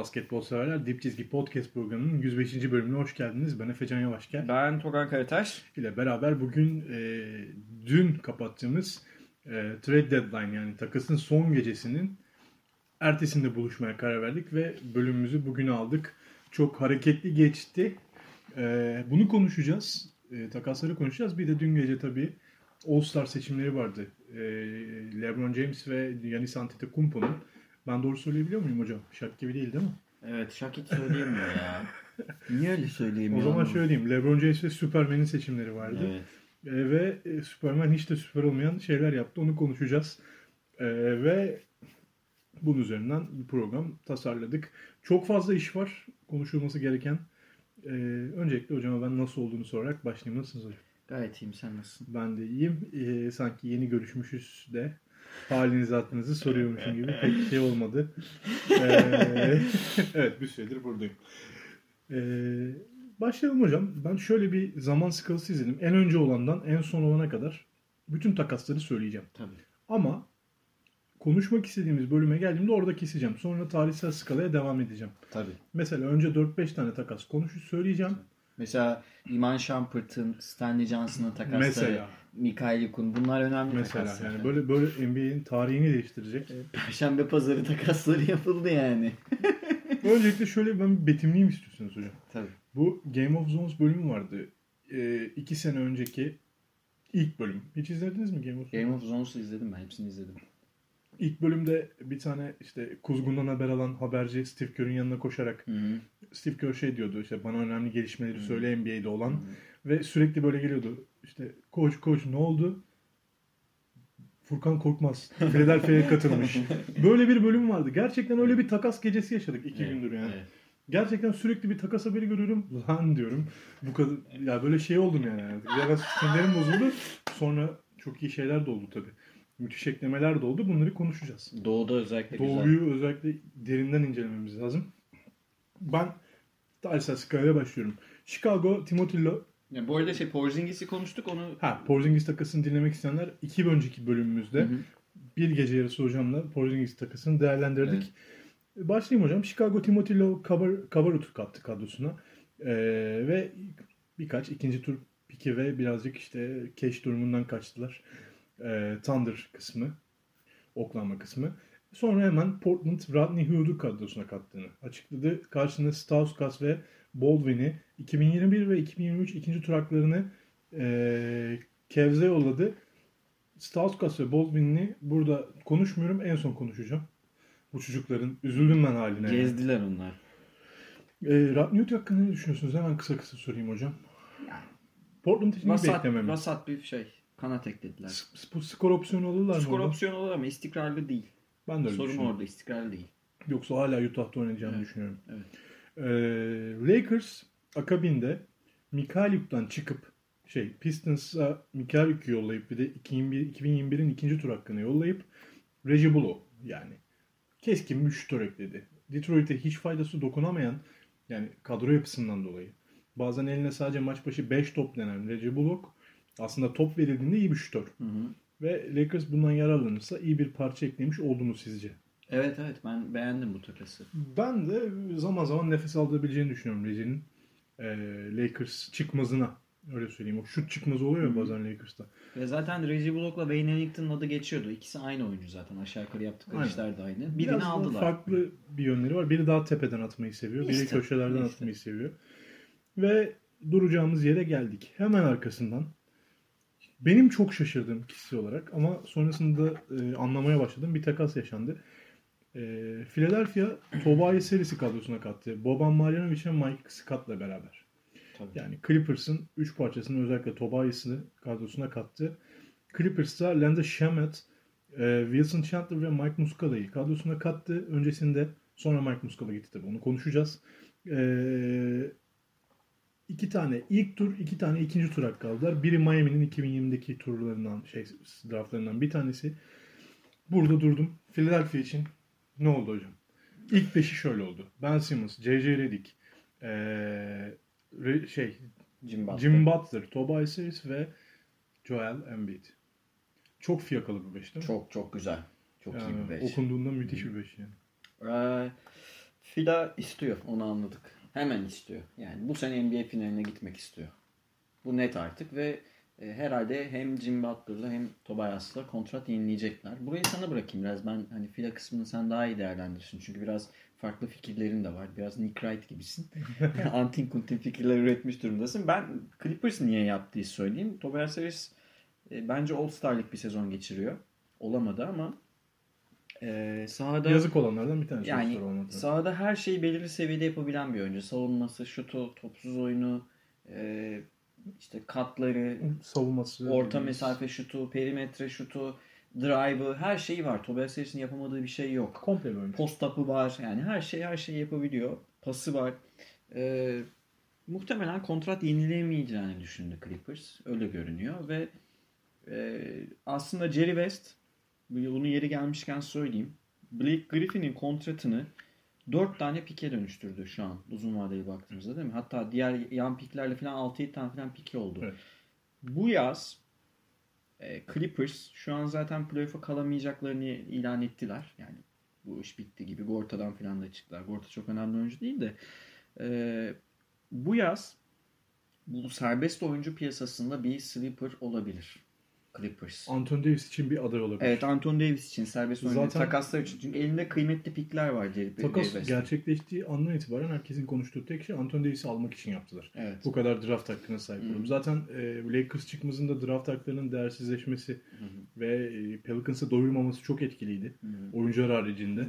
basketbol severler. Dip Çizgi Podcast programının 105. bölümüne hoş geldiniz. Ben Efecan Yavaşgel. Ben Togan Karataş. ile beraber bugün e, dün kapattığımız e, trade deadline yani takasın son gecesinin ertesinde buluşmaya karar verdik ve bölümümüzü bugün aldık. Çok hareketli geçti. E, bunu konuşacağız. E, takasları konuşacağız. Bir de dün gece tabii All-Star seçimleri vardı. E, LeBron James ve Giannis Antetokounmpo'nun. Ben doğru söyleyebiliyor muyum hocam? Şak gibi değil değil mi? Evet Şakit söyleyemiyor ya. Niye öyle O söyleyemiyor? zaman anlamadım. şöyle diyeyim. LeBron James ve Superman'in seçimleri vardı. Evet. E, ve e, Superman hiç de süper olmayan şeyler yaptı. Onu konuşacağız. E, ve bunun üzerinden bir program tasarladık. Çok fazla iş var konuşulması gereken. E, öncelikle hocama ben nasıl olduğunu sorarak başlayayım. Nasılsınız hocam? Gayet iyiyim sen nasılsın? Ben de iyiyim. E, sanki yeni görüşmüşüz de halinizi hatırınızı soruyormuşum gibi pek şey olmadı. E, evet bir süredir buradayım. E, başlayalım hocam. Ben şöyle bir zaman skalası izledim. En önce olandan en son olana kadar bütün takasları söyleyeceğim. Tabii. Ama konuşmak istediğimiz bölüme geldiğimde orada keseceğim. Sonra tarihsel skalaya devam edeceğim. Tabii. Mesela önce 4-5 tane takas konuşup söyleyeceğim. Mesela Iman Shumpert'ın, Stanley Johnson'ın takasları, Mesela. Mikhail Yukun bunlar önemli Mesela takaslar. yani böyle böyle NBA'in tarihini değiştirecek. Perşembe pazarı takasları yapıldı yani. Öncelikle şöyle ben bir betimleyeyim istiyorsunuz hocam. Tabii. Bu Game of Thrones bölümü vardı. Ee, iki sene önceki ilk bölüm. Hiç izlediniz mi Game of Thrones? Game of Thrones'u izledim ben. Hepsini izledim. İlk bölümde bir tane işte kuzgundan haber alan haberci Steve Kerr'ün yanına koşarak Hı hı. Steve Kerr şey diyordu işte bana önemli gelişmeleri söyle NBA'de olan ve sürekli böyle geliyordu. İşte koç koç ne oldu? Furkan Korkmaz Philadelphia'ya katılmış. Böyle bir bölüm vardı. Gerçekten öyle bir takas gecesi yaşadık iki Evet, gündür yani. evet. Gerçekten sürekli bir takas haberi görüyorum. Lan diyorum. Bu kadar ya böyle şey oldum yani. Biraz sinirlerim bozuldu. Sonra çok iyi şeyler de oldu tabii. Müthiş eklemeler de oldu. Bunları konuşacağız. Doğu'da özellikle güzel. Doğuyu özellikle derinden incelememiz lazım. Ben tarihsel skalaya başlıyorum. Chicago, Timothy. Ya bu arada şey Porzingis'i konuştuk onu Ha, Porzingis takasını dinlemek isteyenler iki önceki bölümümüzde Hı hı. bir gece yarısı hocamla Porzingis takasını değerlendirdik. Başlayayım hocam. Chicago, Timothy Lo, cover, cover kattı kadrosuna. Ee, ve birkaç ikinci tur piki ve birazcık işte cash durumundan kaçtılar. Ee, Thunder kısmı. Oklahoma kısmı. Sonra hemen Portland Rodney Hood'u kadrosuna kattığını açıkladı. Karşısında Stauskas ve Baldwin'i 2021 ve 2023 ikinci tur haklarını e, Cavs'e yolladı. Stauskas ve Baldwin'i burada konuşmuyorum. En son konuşacağım. Bu çocukların üzüldüm ben haline. yani. gezdiler onlar. E, Hood hakkında ne düşünüyorsunuz? Hemen kısa kısa sorayım hocam. Portland için Vasat, ekleme mi? vasat bir şey. Kanat eklediler. S- Skor opsiyonu alırlar mı? Skor opsiyonu olur ama istikrarlı değil. Ben de öyle Sorun düşünüyorum. orada istikrarlı değil. Yoksa hala Utah'ta oynayacağını Evet, düşünüyorum. evet. Ee, Lakers akabinde Mikhailuk'tan çıkıp şey Pistons'a Mikhailuk'u yollayıp bir de 2021 2021'in ikinci tur hakkını yollayıp Reggie Bullock yani keskin bir şutör ekledi. Detroit'e hiç faydası dokunamayan yani kadro yapısından dolayı bazen eline sadece maç başı 5 top denen Reggie Bullock aslında top verildiğinde iyi bir şutör. Hı hı. Ve Lakers bundan yararlanırsa iyi bir parça eklemiş oldu mu sizce? Evet evet ben beğendim bu takası. Ben de zaman zaman nefes aldırabileceğini düşünüyorum Reggie'nin. Ee, Lakers çıkmazına. Öyle söyleyeyim. O şut çıkmazı oluyor ya bazen Lakers'ta. Ve zaten Reggie Block'la Wayne Ellington'ın adı geçiyordu. İkisi aynı oyuncu zaten. Aşağı yukarı yaptıkları Aynen. işler de aynı. Birini Biraz aldılar. farklı bir yönleri var. Biri daha tepeden atmayı seviyor. Biri İşte, köşelerden işte. atmayı seviyor. Ve duracağımız yere geldik. Hemen arkasından benim çok şaşırdığım kişi olarak ama sonrasında e, anlamaya başladığım bir takas yaşandı. E, Philadelphia Tobias serisi kadrosuna kattı. Boban Marjanovic ve Mike Scott'la beraber. Tabii. Yani Clippers'ın 3 parçasını özellikle Tobias'ını kadrosuna kattı. Clippers'ta Landon Shamet, e, Wilson Chandler ve Mike Muscala'yı kadrosuna kattı. Öncesinde sonra Mike Muscala gitti tabii onu konuşacağız. E, iki tane ilk tur, iki tane ikinci tur hakkı aldılar. Biri Miami'nin 2020'deki turlarından, şey draftlarından bir tanesi. Burada durdum. Philadelphia için ne oldu hocam? İlk beşi şöyle oldu. Ben Simmons, J.J. Redick, ee, re- şey Jim Butler. Jim Butler, Tobias Harris ve Joel Embiid. Çok fiyakalı bir beş değil mi? Çok çok güzel. Çok iyi Yani bir beş. Okunduğunda müthiş bir beş yani. Ee, Fila istiyor. Onu anladık. Hemen istiyor. Yani bu sene NBA finaline gitmek istiyor. Bu net artık ve e, herhalde hem Jim Butler'la hem Tobias'la kontrat yenileyecekler. Burayı sana bırakayım biraz. Ben hani Fila kısmını sen daha iyi değerlendirirsin. Çünkü biraz farklı fikirlerin de var. Biraz Nick Wright gibisin. Antin kuntin fikirler üretmiş durumdasın. Ben Clippers niye yaptığı söyleyeyim. Tobias Harris e, bence All-Star'lık bir sezon geçiriyor. Olamadı ama e, sahada Yazık olanlardan bir tanesi. yani sahada her şeyi belirli seviyede yapabilen bir oyuncu. Savunması, şutu, topsuz oyunu, e, işte katları, savunması. orta mesafe şutu, perimetre şutu, drive'ı her şeyi var. Tobias Harris'in yapamadığı bir şey yok. komple bir oyuncu. Post-up'ı var. Yani her şey her şeyi yapabiliyor. Pası var. E, muhtemelen kontrat yenilemeyeceğini düşündü Clippers. Öyle görünüyor ve e, aslında Jerry West bunu yeri gelmişken söyleyeyim. Blake Griffin'in kontratını 4 tane pike dönüştürdü şu an uzun vadeli baktığımızda değil mi? Hatta diğer yan piklerle falan 6-7 tane falan pike oldu. Evet. Bu yaz e, Clippers şu an zaten playoff'a kalamayacaklarını ilan ettiler. Yani bu iş bitti gibi. Gorta'dan falan da çıktılar. Gorta çok önemli oyuncu değil de e, bu yaz bu serbest oyuncu piyasasında bir sleeper olabilir. Clippers. Anthony Davis için bir aday olabilir. Evet Anthony Davis için serbest oyuncu Zaten- takaslar için. Çünkü elinde kıymetli pikler var Jerry Takas West'in. gerçekleştiği andan itibaren herkesin konuştuğu tek şey Anthony Davis'i almak için yaptılar. Evet. Bu kadar draft hakkına sahip olup. Zaten e, Lakers çıkmasında draft haklarının değersizleşmesi hı. ve e, Pelicans'ı doyurmaması çok etkiliydi. Hı. Oyuncular haricinde. Hı.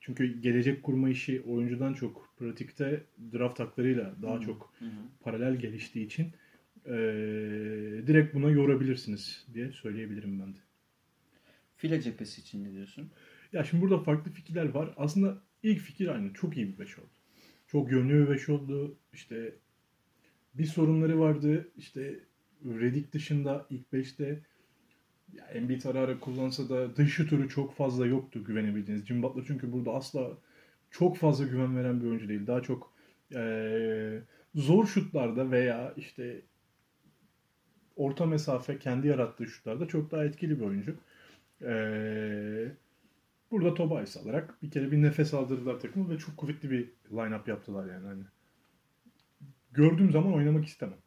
Çünkü gelecek kurma işi oyuncudan çok pratikte draft haklarıyla daha Hı. çok hı. paralel geliştiği için e, direkt buna yorabilirsiniz diye söyleyebilirim ben de. Fila cephesi için ne diyorsun? Ya şimdi burada farklı fikirler var. Aslında ilk fikir aynı. Çok iyi bir beş oldu. Çok yönlü bir beş oldu. İşte bir sorunları vardı. İşte Redick dışında ilk beşte ya Embiid ara ara kullansa da dış şutörü çok fazla yoktu güvenebildiğiniz. Jim Butler çünkü burada asla çok fazla güven veren bir oyuncu değil. Daha çok eee, zor şutlarda veya işte orta mesafe kendi yarattığı şutlarda çok daha etkili bir oyuncu. Eee burada Tobias alarak bir kere bir nefes aldırdılar takımı ve çok kuvvetli bir line-up yaptılar yani. Hani gördüğüm zaman oynamak istemem.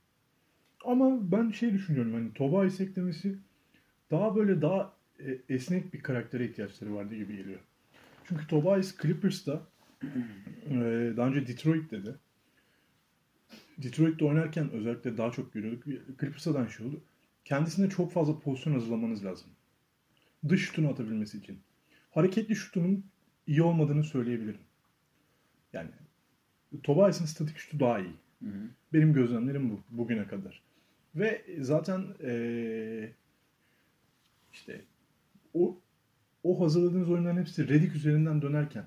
Ama ben şey düşünüyorum hani Tobias eklemesi daha böyle daha e, esnek bir karaktere ihtiyaçları vardı gibi geliyor. Çünkü Tobias Clippers'ta e, daha önce Detroit'te de Detroit'te oynarken özellikle daha çok görüyorduk. Clippers'ta da aynı şey oldu. Kendisine çok fazla pozisyon hazırlamanız lazım. Dış şutunu atabilmesi için. Hareketli şutunun iyi olmadığını söyleyebilirim. Yani Tobias'ın statik şutu daha iyi. Hı hı. Benim gözlemlerim bu bugüne kadar. Ve zaten eee, işte o o hazırladığınız oyunların hepsi Redick üzerinden dönerken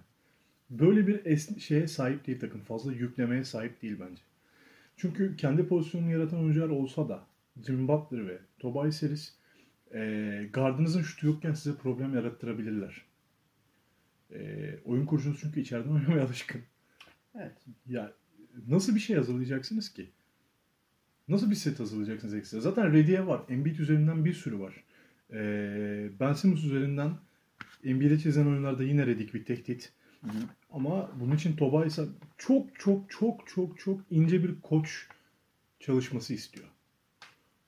böyle bir es- şeye sahip değil takım. Fazla yüklemeye sahip değil bence. Çünkü kendi pozisyonunu yaratan oyuncular olsa da Jim Butler ve Tobias Harris eee gardınızın şutu yokken size problem yarattırabilirler. Eee, oyun kurucunuz çünkü içeriden oynamaya alışkın. Evet. Ya nasıl bir şey hazırlayacaksınız ki? Nasıl bir set hazırlayacaksınız ekstra? Zaten Rediye var. Embiid üzerinden bir sürü var. Ee, ben Simmons üzerinden NBA'de çizen oyunlarda yine Redick bir tehdit. Hı hı. Ama bunun için Tobias'a çok çok çok çok çok ince bir koç çalışması istiyor.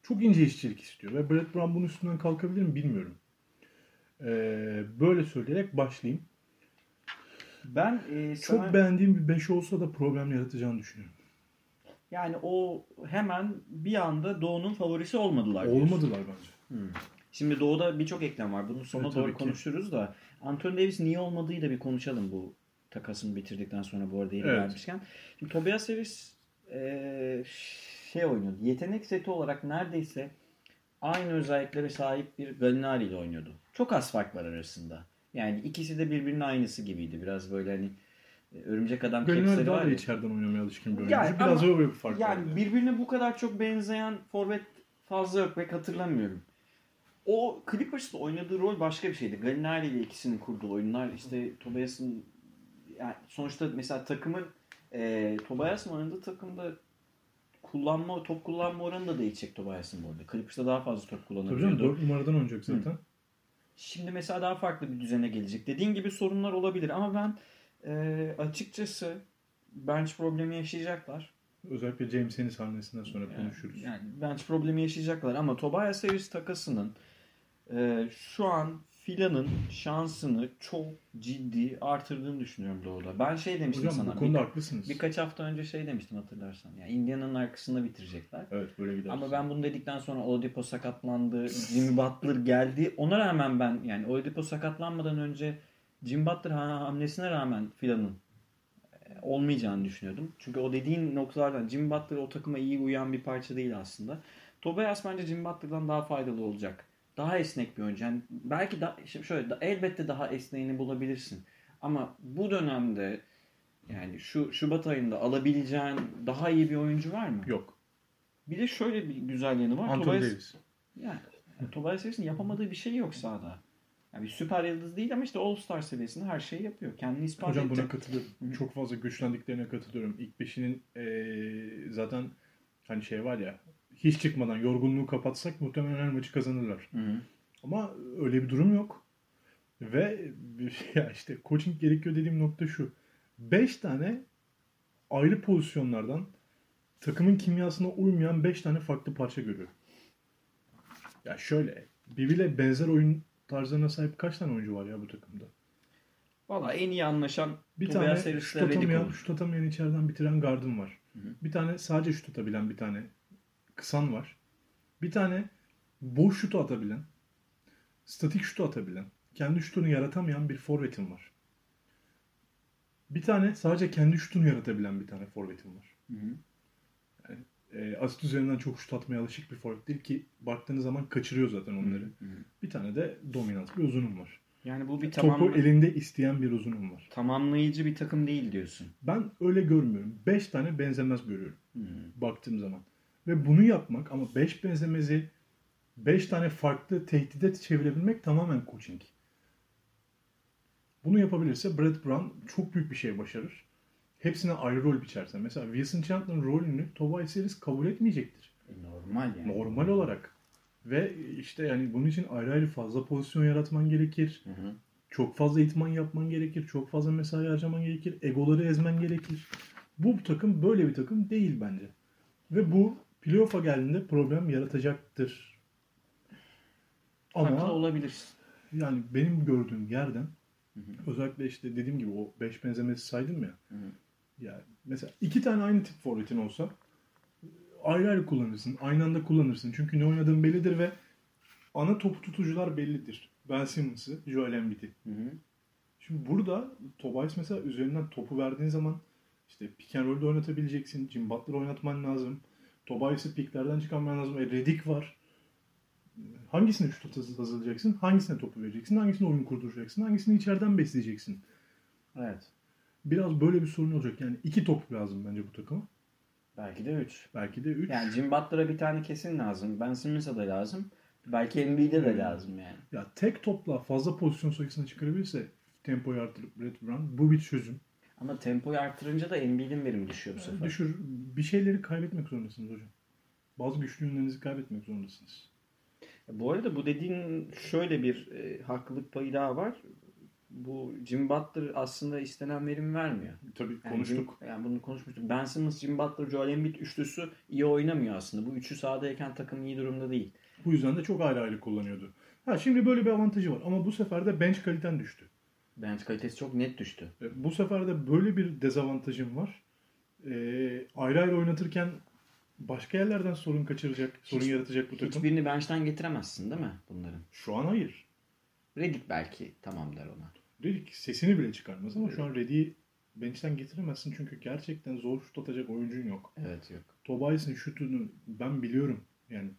Çok ince işçilik istiyor. Ve Brett Brown bunun üstünden kalkabilir mi bilmiyorum. Ee, böyle söyleyerek başlayayım. Ben e, Çok sana- beğendiğim bir 5 olsa da problem yaratacağını düşünüyorum. yani o hemen bir anda Doğu'nun favorisi olmadılar. diyorsun. Olmadılar bence. Hı. Şimdi Doğu'da birçok eklem var. Bunu sona Evet, tabii doğru ki. konuşuruz da Anthony Davis niye olmadığı da bir konuşalım bu takasını bitirdikten sonra bu arada yeri Evet. Şimdi Tobias Harris e, şey oynuyordu. Yetenek seti olarak neredeyse aynı özelliklere sahip bir Gallinari ile oynuyordu. Çok az fark var arasında. Yani ikisi de birbirinin aynısı gibiydi. Biraz böyle hani e, Örümcek Adam Gallinari daha var da ya. içeriden oynamaya alışkın bir oyuncu. Yani Biraz ama- öyle bir fark var. Yani birbirine bu kadar çok benzeyen forvet fazla yok pek hatırlamıyorum. O Clippers'ta oynadığı rol başka bir şeydi. Gallinari ile ikisinin kurduğu oyunlar işte Tobias'ın yani sonuçta mesela takımın e, Tobias'ın oynadığı takımda kullanma top kullanma oranı da değişecek Tobias'ın bu arada. Clippers'ta daha fazla top Tabii canım kullanabiliyordu. 4 numaradan oynayacak zaten. Şimdi mesela daha farklı bir düzene gelecek. Dediğin gibi sorunlar olabilir ama ben e, açıkçası bench problemi yaşayacaklar. Özellikle James Ennis hamlesinden sonra konuşuruz. Yani bench problemi yaşayacaklar ama Tobias Harris takasının e, şu an Fila'nın şansını çok ciddi artırdığını düşünüyorum doğruda. Ben şey demiştim Hocam sana. bu konuda bir- haklısınız. birkaç hafta önce şey demiştim hatırlarsan. Yani Indiana'nın arkasında bitirecekler. Evet böyle gider. Ama ben bunu dedikten sonra Oladipo sakatlandı, Jimmy Butler geldi. Ona rağmen ben yani Oladipo sakatlanmadan önce Jimmy Butler ha- hamlesine rağmen Fila'nın e, olmayacağını düşünüyordum. Çünkü o dediğin noktalardan Jimmy Butler o takıma iyi uyan bir parça değil aslında. Tobias bence Jimmy Butler'dan daha faydalı olacak. Daha esnek bir oyuncu. Yani belki da, şimdi şöyle da- elbette daha esneğini bulabilirsin. Ama bu dönemde yani şu Şubat ayında alabileceğin daha iyi bir oyuncu var mı? Yok. Bir de şöyle bir güzel yanı var. Anthony Tobias, Davis. yani, Tobias Harris'in yapamadığı bir şey yok sahada. Yani bir süper yıldız değil ama işte All-Star seviyesinde her şeyi yapıyor. Kendini ispat Hocam etti. buna katılıyorum. Çok fazla güçlendiklerine katılıyorum. İlk beşinin eee, zaten hani şey var ya hiç çıkmadan yorgunluğu kapatsak muhtemelen her maçı kazanırlar. Hı hı. Ama öyle bir durum yok. Ve ya işte coaching gerekiyor dediğim nokta şu. 5 tane ayrı pozisyonlardan takımın kimyasına uymayan 5 tane farklı parça görüyorum. Ya şöyle birbiriyle benzer oyun tarzlarına sahip kaç tane oyuncu var ya bu takımda? Valla en iyi anlaşan Bir tane şut atamayan, şut atamayan içeriden bitiren gardın var. hı. Bir tane sadece şut atabilen bir tane kısan var. Bir tane boş şutu atabilen, statik şutu atabilen, kendi şutunu yaratamayan bir forvetin var. Bir tane sadece kendi şutunu yaratabilen bir tane forvetin var. Hı hı. E, asit üzerinden çok şut atmaya alışık bir forvet değil ki baktığınız zaman kaçırıyor zaten onları. Hı hı. Bir tane de dominant bir uzunum var. Yani bu bir tamam, Topu elinde isteyen bir uzunum var. tamamlayıcı bir takım değil diyorsun. Ben öyle görmüyorum. 5 tane benzemez görüyorum Hı hı. baktığım zaman. Ve bunu yapmak ama 5 benzemezi 5 tane farklı tehdide çevirebilmek tamamen coaching. Bunu yapabilirse Brett Brown çok büyük bir şey başarır. Hepsine ayrı rol biçerse. Mesela Wilson Chandler'ın rolünü Tobias Harris kabul etmeyecektir. E, normal yani. Normal olarak. Ve işte yani bunun için ayrı ayrı fazla pozisyon yaratman gerekir. Hı hı. Çok fazla itman yapman gerekir. Çok fazla mesai harcaman gerekir. Egoları ezmen gerekir. Bu takım böyle bir takım değil bence. Ve bu playoff'a geldiğinde problem yaratacaktır. Haklı Ama olabilirsin. yani benim gördüğüm yerden özellikle işte dediğim gibi o 5 benzemesi saydım ya. Hı hı. Yani mesela iki tane aynı tip forvetin olsa ayrı ayrı kullanırsın. Aynı anda kullanırsın. Çünkü ne oynadığın bellidir ve ana topu tutucular bellidir. Ben Simmons'ı, Joel Embiid'i. Hı hı. Şimdi burada Tobias mesela üzerinden topu verdiğin zaman işte pick and roll'de oynatabileceksin. Jim Butler oynatman lazım. Tobias'ı picklerden çıkarman lazım. E, Redick var. Hangisine şut haz- hazırlayacaksın? Hangisine topu vereceksin? Hangisine oyun kurduracaksın? Hangisini içeriden besleyeceksin? Evet. Biraz böyle bir sorun olacak. Yani iki top lazım bence bu takıma. Belki de 3. Belki de üç. Yani Jim Butler'a bir tane kesin lazım. Ben Simmons'a da lazım. Belki Embiid'e de Hmm. lazım yani. Ya tek topla fazla pozisyon sayısını çıkarabilirse tempoyu artırıp Brett Brown bu bir çözüm. Ama tempoyu arttırınca da Embiid'in verimi düşüyor bu sefer. Düşür, bir şeyleri kaybetmek zorundasınız hocam. Bazı güçlü yönlerinizi kaybetmek zorundasınız. Bu arada bu dediğin şöyle bir e, haklılık payı daha var. Bu Jim Butler aslında istenen verimi vermiyor. Tabii Yani konuştuk. Jim- yani bunu konuşmuştuk. Ben Simmons, Jim Butler, Joel Embiid üçlüsü iyi oynamıyor aslında. Bu üçü sahadayken takım iyi durumda değil. Bu yüzden de çok ayrı ayrı kullanıyordu. Ha şimdi böyle bir avantajı var ama bu sefer de bench kaliten düştü. Bench kalitesi çok net düştü. E, Bu sefer de böyle bir dezavantajım var. E, ayrı ayrı oynatırken başka yerlerden sorun kaçıracak, sorun Hiç- yaratacak bu takım. Hiçbirini bench'ten getiremezsin değil mi bunların? Şu an hayır. Redick belki tamam der ona. Redick sesini bile çıkarmaz ama şu an Redick'i bench'ten getiremezsin çünkü gerçekten zor şut atacak oyuncun yok. Evet yok. Tobias'ın şutunu ben biliyorum. Yani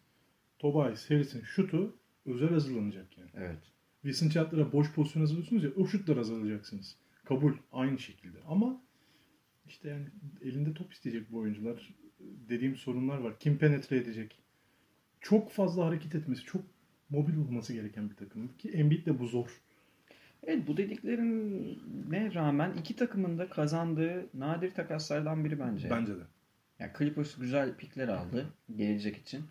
Tobias Harris'in şutu özel hazırlanacak yani. Evet. Wilson Chandler'a boş pozisyon hazırlıyorsunuz ya o şutlar hazırlayacaksınız. Kabul aynı şekilde. Ama işte yani elinde top isteyecek bu oyuncular. Dediğim sorunlar var. Kim penetre edecek? Çok fazla hareket etmesi, çok mobil olması gereken bir takım. Ki Embiid de bu zor. Evet bu dediklerine rağmen iki takımın da kazandığı nadir takaslardan biri bence. Bence de. Yani Clippers güzel pikler aldı gelecek için.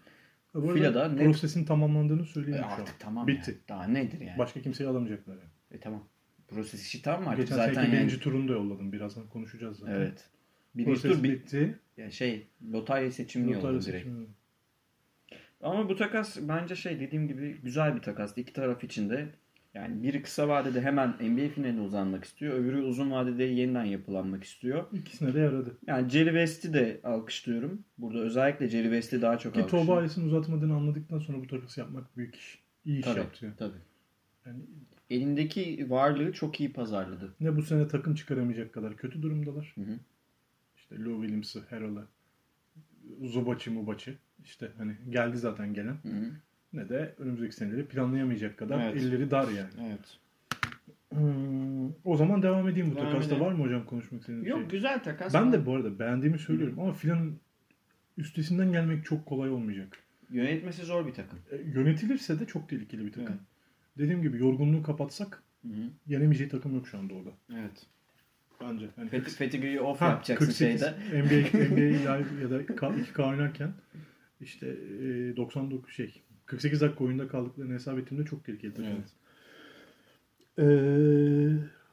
Bu arada Fila'da net- prosesin tamamlandığını E, söyleyeyim şu an. artık tamam Bitti. ya. Daha nedir yani? Başka kimseyi alamayacaklar yani. E tamam. Proses işi tam artık Geçen zaten seneki yani. birinci turunu da yolladım. Birazdan konuşacağız zaten. Evet. Birinci Proses tur bir, bitti. ya şey lotarya seçimini Lotarya yolladı direkt. seçimi. Ama bu takas bence şey dediğim gibi güzel bir takastı. İki taraf için de yani biri kısa vadede hemen NBA finaline uzanmak istiyor. Öbürü uzun vadede yeniden yapılanmak istiyor. İkisine de yaradı. Yani Jerry West'i de alkışlıyorum. Burada özellikle Jerry West'i daha çok Ki alkışlıyorum. Tobias'ın uzatmadığını anladıktan sonra bu takası yapmak büyük iş. İyi iş Tabii, yaptı. ya. tabii. Yani Elindeki varlığı çok iyi pazarladı. ne bu sene takım çıkaramayacak kadar kötü durumdalar. Hı hı. İşte Lou Williams'ı, Harrell'ı, Zubac'ı, Mubac'ı. İşte hani geldi zaten gelen. Hı hı. Ne de önümüzdeki seneleri planlayamayacak kadar Evet. elleri dar yani. Evet. Hmm, o zaman devam edeyim bu Devam takasta. edelim. Var mı hocam konuşmak istediğiniz Yok şey? güzel takas. Ben ama de bu arada beğendiğimi söylüyorum ama filanın üstesinden gelmek çok kolay olmayacak. yönetmesi zor bir takım. E, yönetilirse de çok tehlikeli bir takım. Evet. Dediğim gibi yorgunluğu kapatsak Hı hı. yenemeyeceği takım yok şu anda orada. Evet. Bence. Hani Fet Fetigree'yi off Ha, yapacaksın 48 şeyde. NBA, NBA live ya da K- 2K oynarken işte e, 99 şey 48 dakika oyunda kaldıklarını hesap ettiğimde çok tehlikeli takım. Evet. Ee,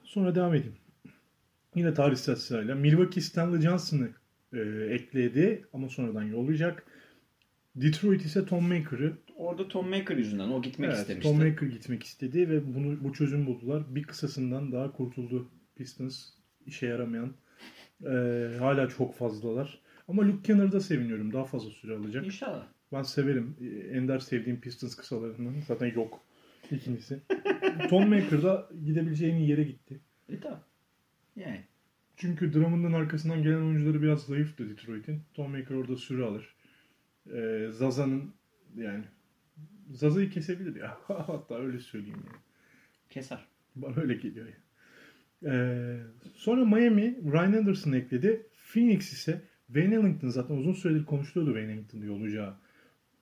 sonra devam edeyim. Yine tarihsel sırayla Milwaukee Stanley Johnson'ı e, ekledi ama sonradan yollayacak. Detroit ise Tom Maker'ı Orada Tom Maker yüzünden o gitmek Evet, istemişti. Tom Maker gitmek istedi ve bunu bu çözüm buldular. Bir kısasından daha kurtuldu Pistons. işe yaramayan. Ee, hala çok fazlalar. Ama Luke Kennard'a seviniyorum. Daha fazla süre alacak. İnşallah. Ben severim. Ee, Ender sevdiğim Pistons kısalarından. Zaten yok. ikincisi. Tom Maker da gidebileceği en iyi yere gitti. E tamam. Yani. Çünkü Drummond'un arkasından gelen oyuncuları biraz zayıftı Detroit'in. Tom Maker orada süre alır. Ee, Zaza'nın yani Zaza'yı kesebilir ya. Hatta öyle söyleyeyim yani. Keser. Bana öyle geliyor ya. Ee, sonra Miami Ryan Anderson'ı ekledi. Phoenix ise Wayne Ellington zaten uzun süredir konuşuluyordu Wayne Ellington diye olacağı.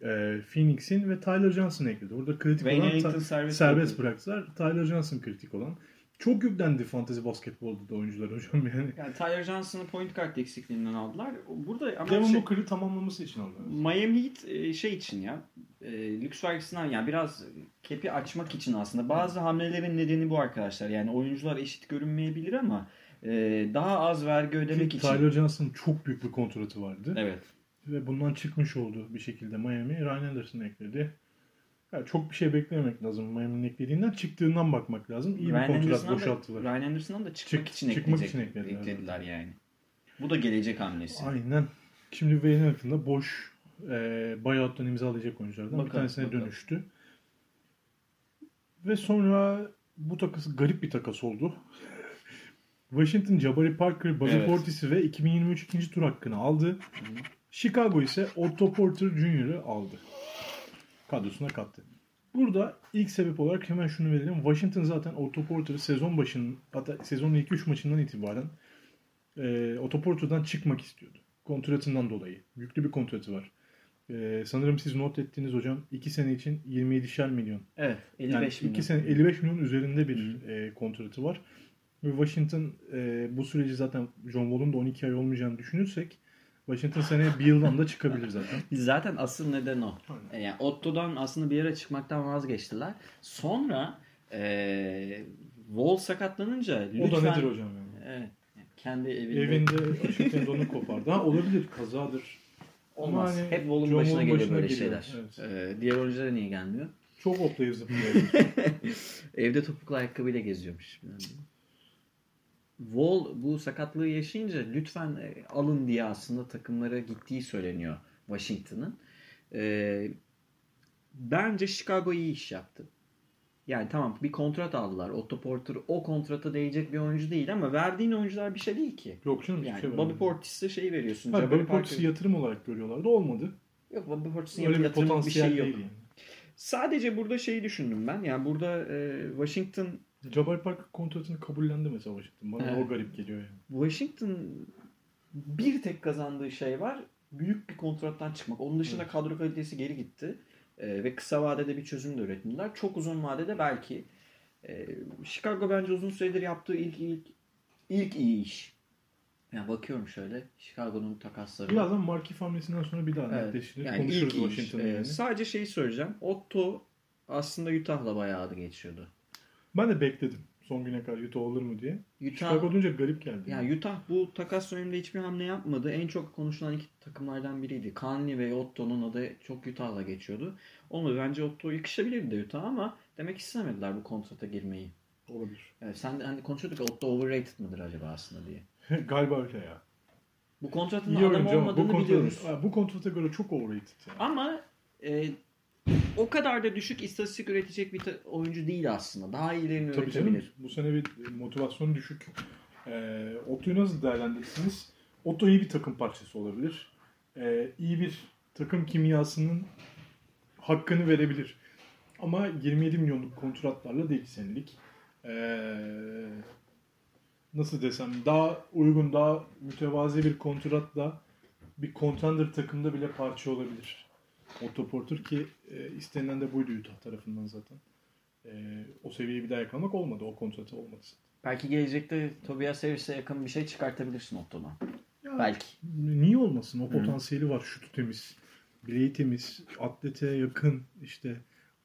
Ee, Phoenix'in ve Tyler Johnson'ı ekledi. Orada kritik Wayne olan ta- serbest serbest bıraktılar. Tyler Johnson kritik olan. Çok yüklendi fantasy basketbolda da oyuncular hocam yani. Yani Tyler Johnson'ı point guard eksikliğinden aldılar. Burada ama Devin şey, Booker'ı tamamlaması için aldılar. Miami Heat e, şey için ya e, lüks vergisinden yani biraz kepi açmak için aslında. Bazı hamlelerin nedeni bu arkadaşlar. Yani oyuncular eşit görünmeyebilir ama e, daha az vergi ödemek Ki için. Tyler Johnson'ın çok büyük bir kontratı vardı. Evet. Ve bundan çıkmış oldu bir şekilde Miami. Ryan Anderson'ı ekledi. Yani çok bir şey beklememek lazım Miami'nin eklediğinden. Çıktığından bakmak lazım. İyi bir Ryan kontrat Anderson'dan da, boşalttılar. Ryan Anderson'dan da çıkmak Çık- için çıkmak ekleyecek, için eklediler. eklediler yani. Bu da gelecek hamlesi. Aynen. Şimdi Wayne Ellington da boş e, buyout'tan imzalayacak oyunculardan bir Bakalım, tanesine bakalım. dönüştü. Ve sonra bu takas garip bir takas oldu. Washington Jabari Parker, Bobby Evet. Portis'i ve 2023 ikinci tur hakkını aldı. Chicago ise Otto Porter Jr.'ı aldı. Kadrosuna kattı. Burada ilk sebep olarak hemen şunu verelim. Washington zaten Otto Porter'ı sezon başının hatta sezonun ilk 3 maçından itibaren e, Otto Porter'dan çıkmak istiyordu. Kontratından dolayı. Yüklü bir kontratı var. E, sanırım siz not ettiğiniz hocam 2 sene için 27'şer milyon. Evet. 55 Yani milyon. 2 sene 55 milyon üzerinde bir e, kontratı var. Ve Washington e, bu süreci zaten John Wall'un da 12 ay olmayacağını düşünürsek Washington seneye bir yıldan da çıkabilir zaten. Zaten asıl neden o. Aynen. E, Yani Otto'dan aslında bir yere çıkmaktan vazgeçtiler. Sonra e, Wall sakatlanınca O lütfen... da nedir hocam yani? Evet. Kendi evinde, Evinde aşık tendonu kopardı. Ha olabilir kazadır. olmaz. Ama hani Hep Wall'un başına Wall'un geliyor böyle geliyor. şeyler. Evet. E, diğer oyunculara niye gelmiyor? Çok hoplayıp zıplıyor. Evde topuklu ayakkabıyla geziyormuş. Wall bu sakatlığı yaşayınca lütfen e, alın diye aslında takımlara gittiği söyleniyor Washington'ın. E, bence Chicago iyi iş yaptı. Yani tamam bir kontrat aldılar. Otto Porter o kontrata değecek bir oyuncu değil ama verdiğin oyuncular bir şey değil ki. Yok canım. Yani şey Bobby. Portis'e şey veriyorsun. Ha, Jabari Bobby Portis'i yatırım olarak görüyorlardı. Olmadı. Yok Bobby Portis'in Öyle bir bir şey yok. yani. Sadece burada şeyi düşündüm ben. Yani burada e, Washington Jabari Parker kontratını kabullendi mesela Washington. Bana Evet. o garip geliyor yani. Washington bir tek kazandığı şey var. Büyük bir kontrattan çıkmak. Onun dışında kadro kalitesi geri gitti. Ee, ve kısa vadede bir çözüm de üretmediler. Çok uzun vadede belki. Ee, Chicago bence uzun süredir yaptığı ilk ilk ilk iyi iş. Yani bakıyorum şöyle Chicago'nun takasları. Birazdan Markif hamlesinden sonra bir daha Evet. netleştirir. Yani Konuşuruz. Washington'ı Ee, yani. Sadece şeyi söyleyeceğim. Otto aslında Utah'la bayağı adı geçiyordu. Ben de bekledim son güne kadar Utah olur mu diye. Utah Chicago olunca garip geldi. Yani Utah bu takas döneminde hiçbir hamle yapmadı. En çok konuşulan iki takımlardan biriydi. Conley ve Otto'nun adı çok Utah'la geçiyordu. Onu bence Otto yakışabilirdi Utah ama demek istemediler bu kontrata girmeyi. Olabilir. Evet, sen de hani konuşuyorduk Otto overrated mıdır acaba aslında diye. Galiba öyle ya. Bu kontratın İyi adam ama bu, olmadığını kontrat, biliyoruz. Bu kontrata göre çok overrated ya. Ama e, o kadar da düşük istatistik üretecek bir oyuncu değil aslında. Daha iyilerini Tabii canım. üretebilir. Bu sene bir motivasyon düşük. Ee, Otto'yu nasıl değerlendirirsiniz? Otto iyi bir takım parçası olabilir. Ee, iyi bir takım kimyasının hakkını verebilir. Ama 27 milyonluk kontratlarla değil senelik. Ee, nasıl desem daha uygun, daha mütevazi bir kontratla bir contender takımda bile parça olabilir. Otto Porter ki e, istenilen de buydu Utah tarafından zaten. E, o seviyeyi bir daha yakalamak olmadı. O kontratı olmadı. Belki gelecekte Tobias Harris'e yakın bir şey çıkartabilirsin Otto'dan. Belki. Niye olmasın? O potansiyeli var. Şutu temiz. Bileği temiz. Atlete yakın. işte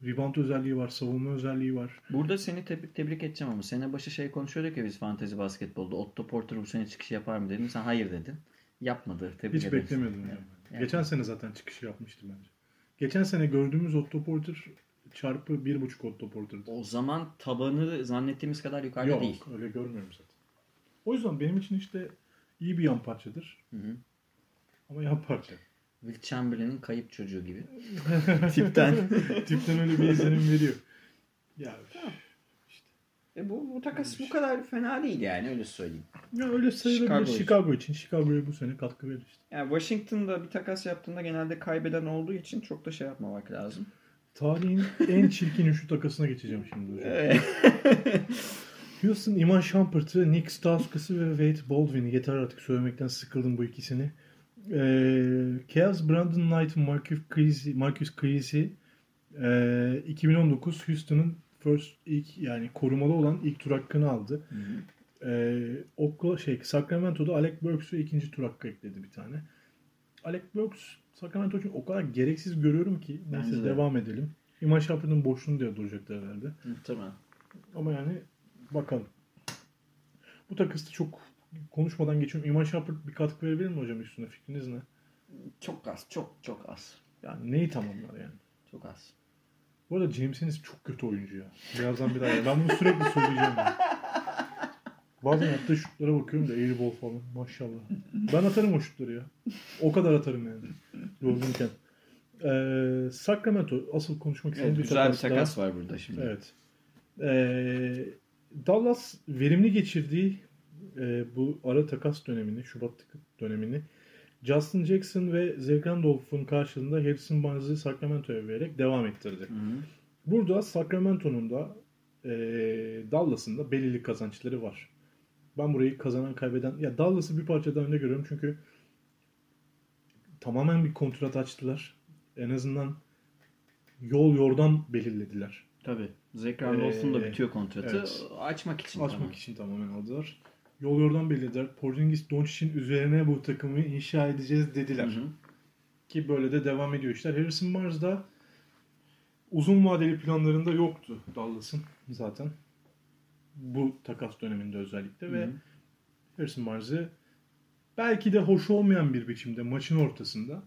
rebound özelliği var. Savunma özelliği var. Burada seni tebrik, tebrik edeceğim ama sene başı şey konuşuyorduk ya biz fantezi basketbolda. Otto Porter bu sene çıkış yapar mı dedim. Sen hayır dedin. Yapmadı. Tebrik Hiç ederim. beklemiyordum yani. Yani. Geçen sene zaten çıkışı yapmıştı bence. Geçen sene gördüğümüz Otto Porter çarpı bir buçuk Otto Porter'dı. O zaman tabanı zannettiğimiz kadar yukarıda Yok değil. öyle görmüyorum zaten. O yüzden benim için işte iyi bir yan parçadır. Hı hı. Ama yan parça. Will Chamberlain'in kayıp çocuğu gibi. Tipten. Tipten öyle bir izlenim veriyor. Ya, E bu, bu takas bu kadar fena değil yani öyle söyleyeyim. ya öyle sayılabilir Chicago Chicago, için. için. Chicago'ya bu sene katkı verir işte. Yani Washington'da bir takas yaptığında genelde kaybeden olduğu için çok da şey yapmamak lazım. Tarihin en çirkin üçlü takasına geçeceğim şimdi hocam. Houston, Iman Shumpert'ı, Nick Stauskas'ı ve Wade Baldwin'i yeter artık söylemekten sıkıldım bu ikisini. Ee, Chaos Brandon Knight, Marcus Creasy, Marcus Creasy ee, 2019 Houston'ın first ilk yani korumalı olan ilk tur hakkını aldı. Ee, Okla, şey, Sacramento'da Alec Burks'u ikinci tur hakkı ekledi bir tane. Alec Burks Sacramento için o kadar gereksiz görüyorum ki neyse Bence de. devam edelim. Iman Shumpert'ın boşluğunu diye duracaklar herhalde. Tamam. Ama yani bakalım. Bu takısta çok konuşmadan geçiyorum. İman Shumpert bir katkı verebilir mi hocam üstüne? Fikriniz ne? Çok az, çok çok az. Yani neyi tamamlar yani? Çok az. Bu arada James Ennis çok kötü oyuncu ya. Birazdan bir daha. Ben bunu sürekli söyleyeceğim. Yani. Bazen attığı şutlara bakıyorum da airball falan. Maşallah. Ben atarım o şutları ya. O kadar atarım yani. Yorgunken. Ee, Sacramento asıl konuşmak istediğim Evet, bir güzel bir takas var burada şimdi. Evet. Ee, Dallas verimli geçirdiği e, bu ara takas dönemini, Şubat dönemini Justin Jackson ve Zach Randolph'un karşılığında Harrison Barnes'ı Sacramento'ya vererek devam ettirdi. Hı hı. Burada Sacramento'nun da e, Dallas'ın da belirli kazançları var. Ben burayı kazanan kaybeden ya Dallas'ı bir parça daha önde görüyorum çünkü tamamen bir kontrat açtılar. En azından yol yordan belirlediler. Tabii. Zach Randolph'un da Ee, bitiyor kontratı. evet. Açmak için. Açmak tamam. için tamamen aldılar. Yol yordan belirlediler. Porzingis Doncic'in üzerine bu takımı inşa edeceğiz dediler. Hı hı. Ki böyle de devam ediyor işler. Harrison Barnes da uzun vadeli planlarında yoktu Dallas'ın zaten. Bu takas döneminde özellikle ve Hı hı. Harrison Barnes'ı belki de hoş olmayan bir biçimde maçın ortasında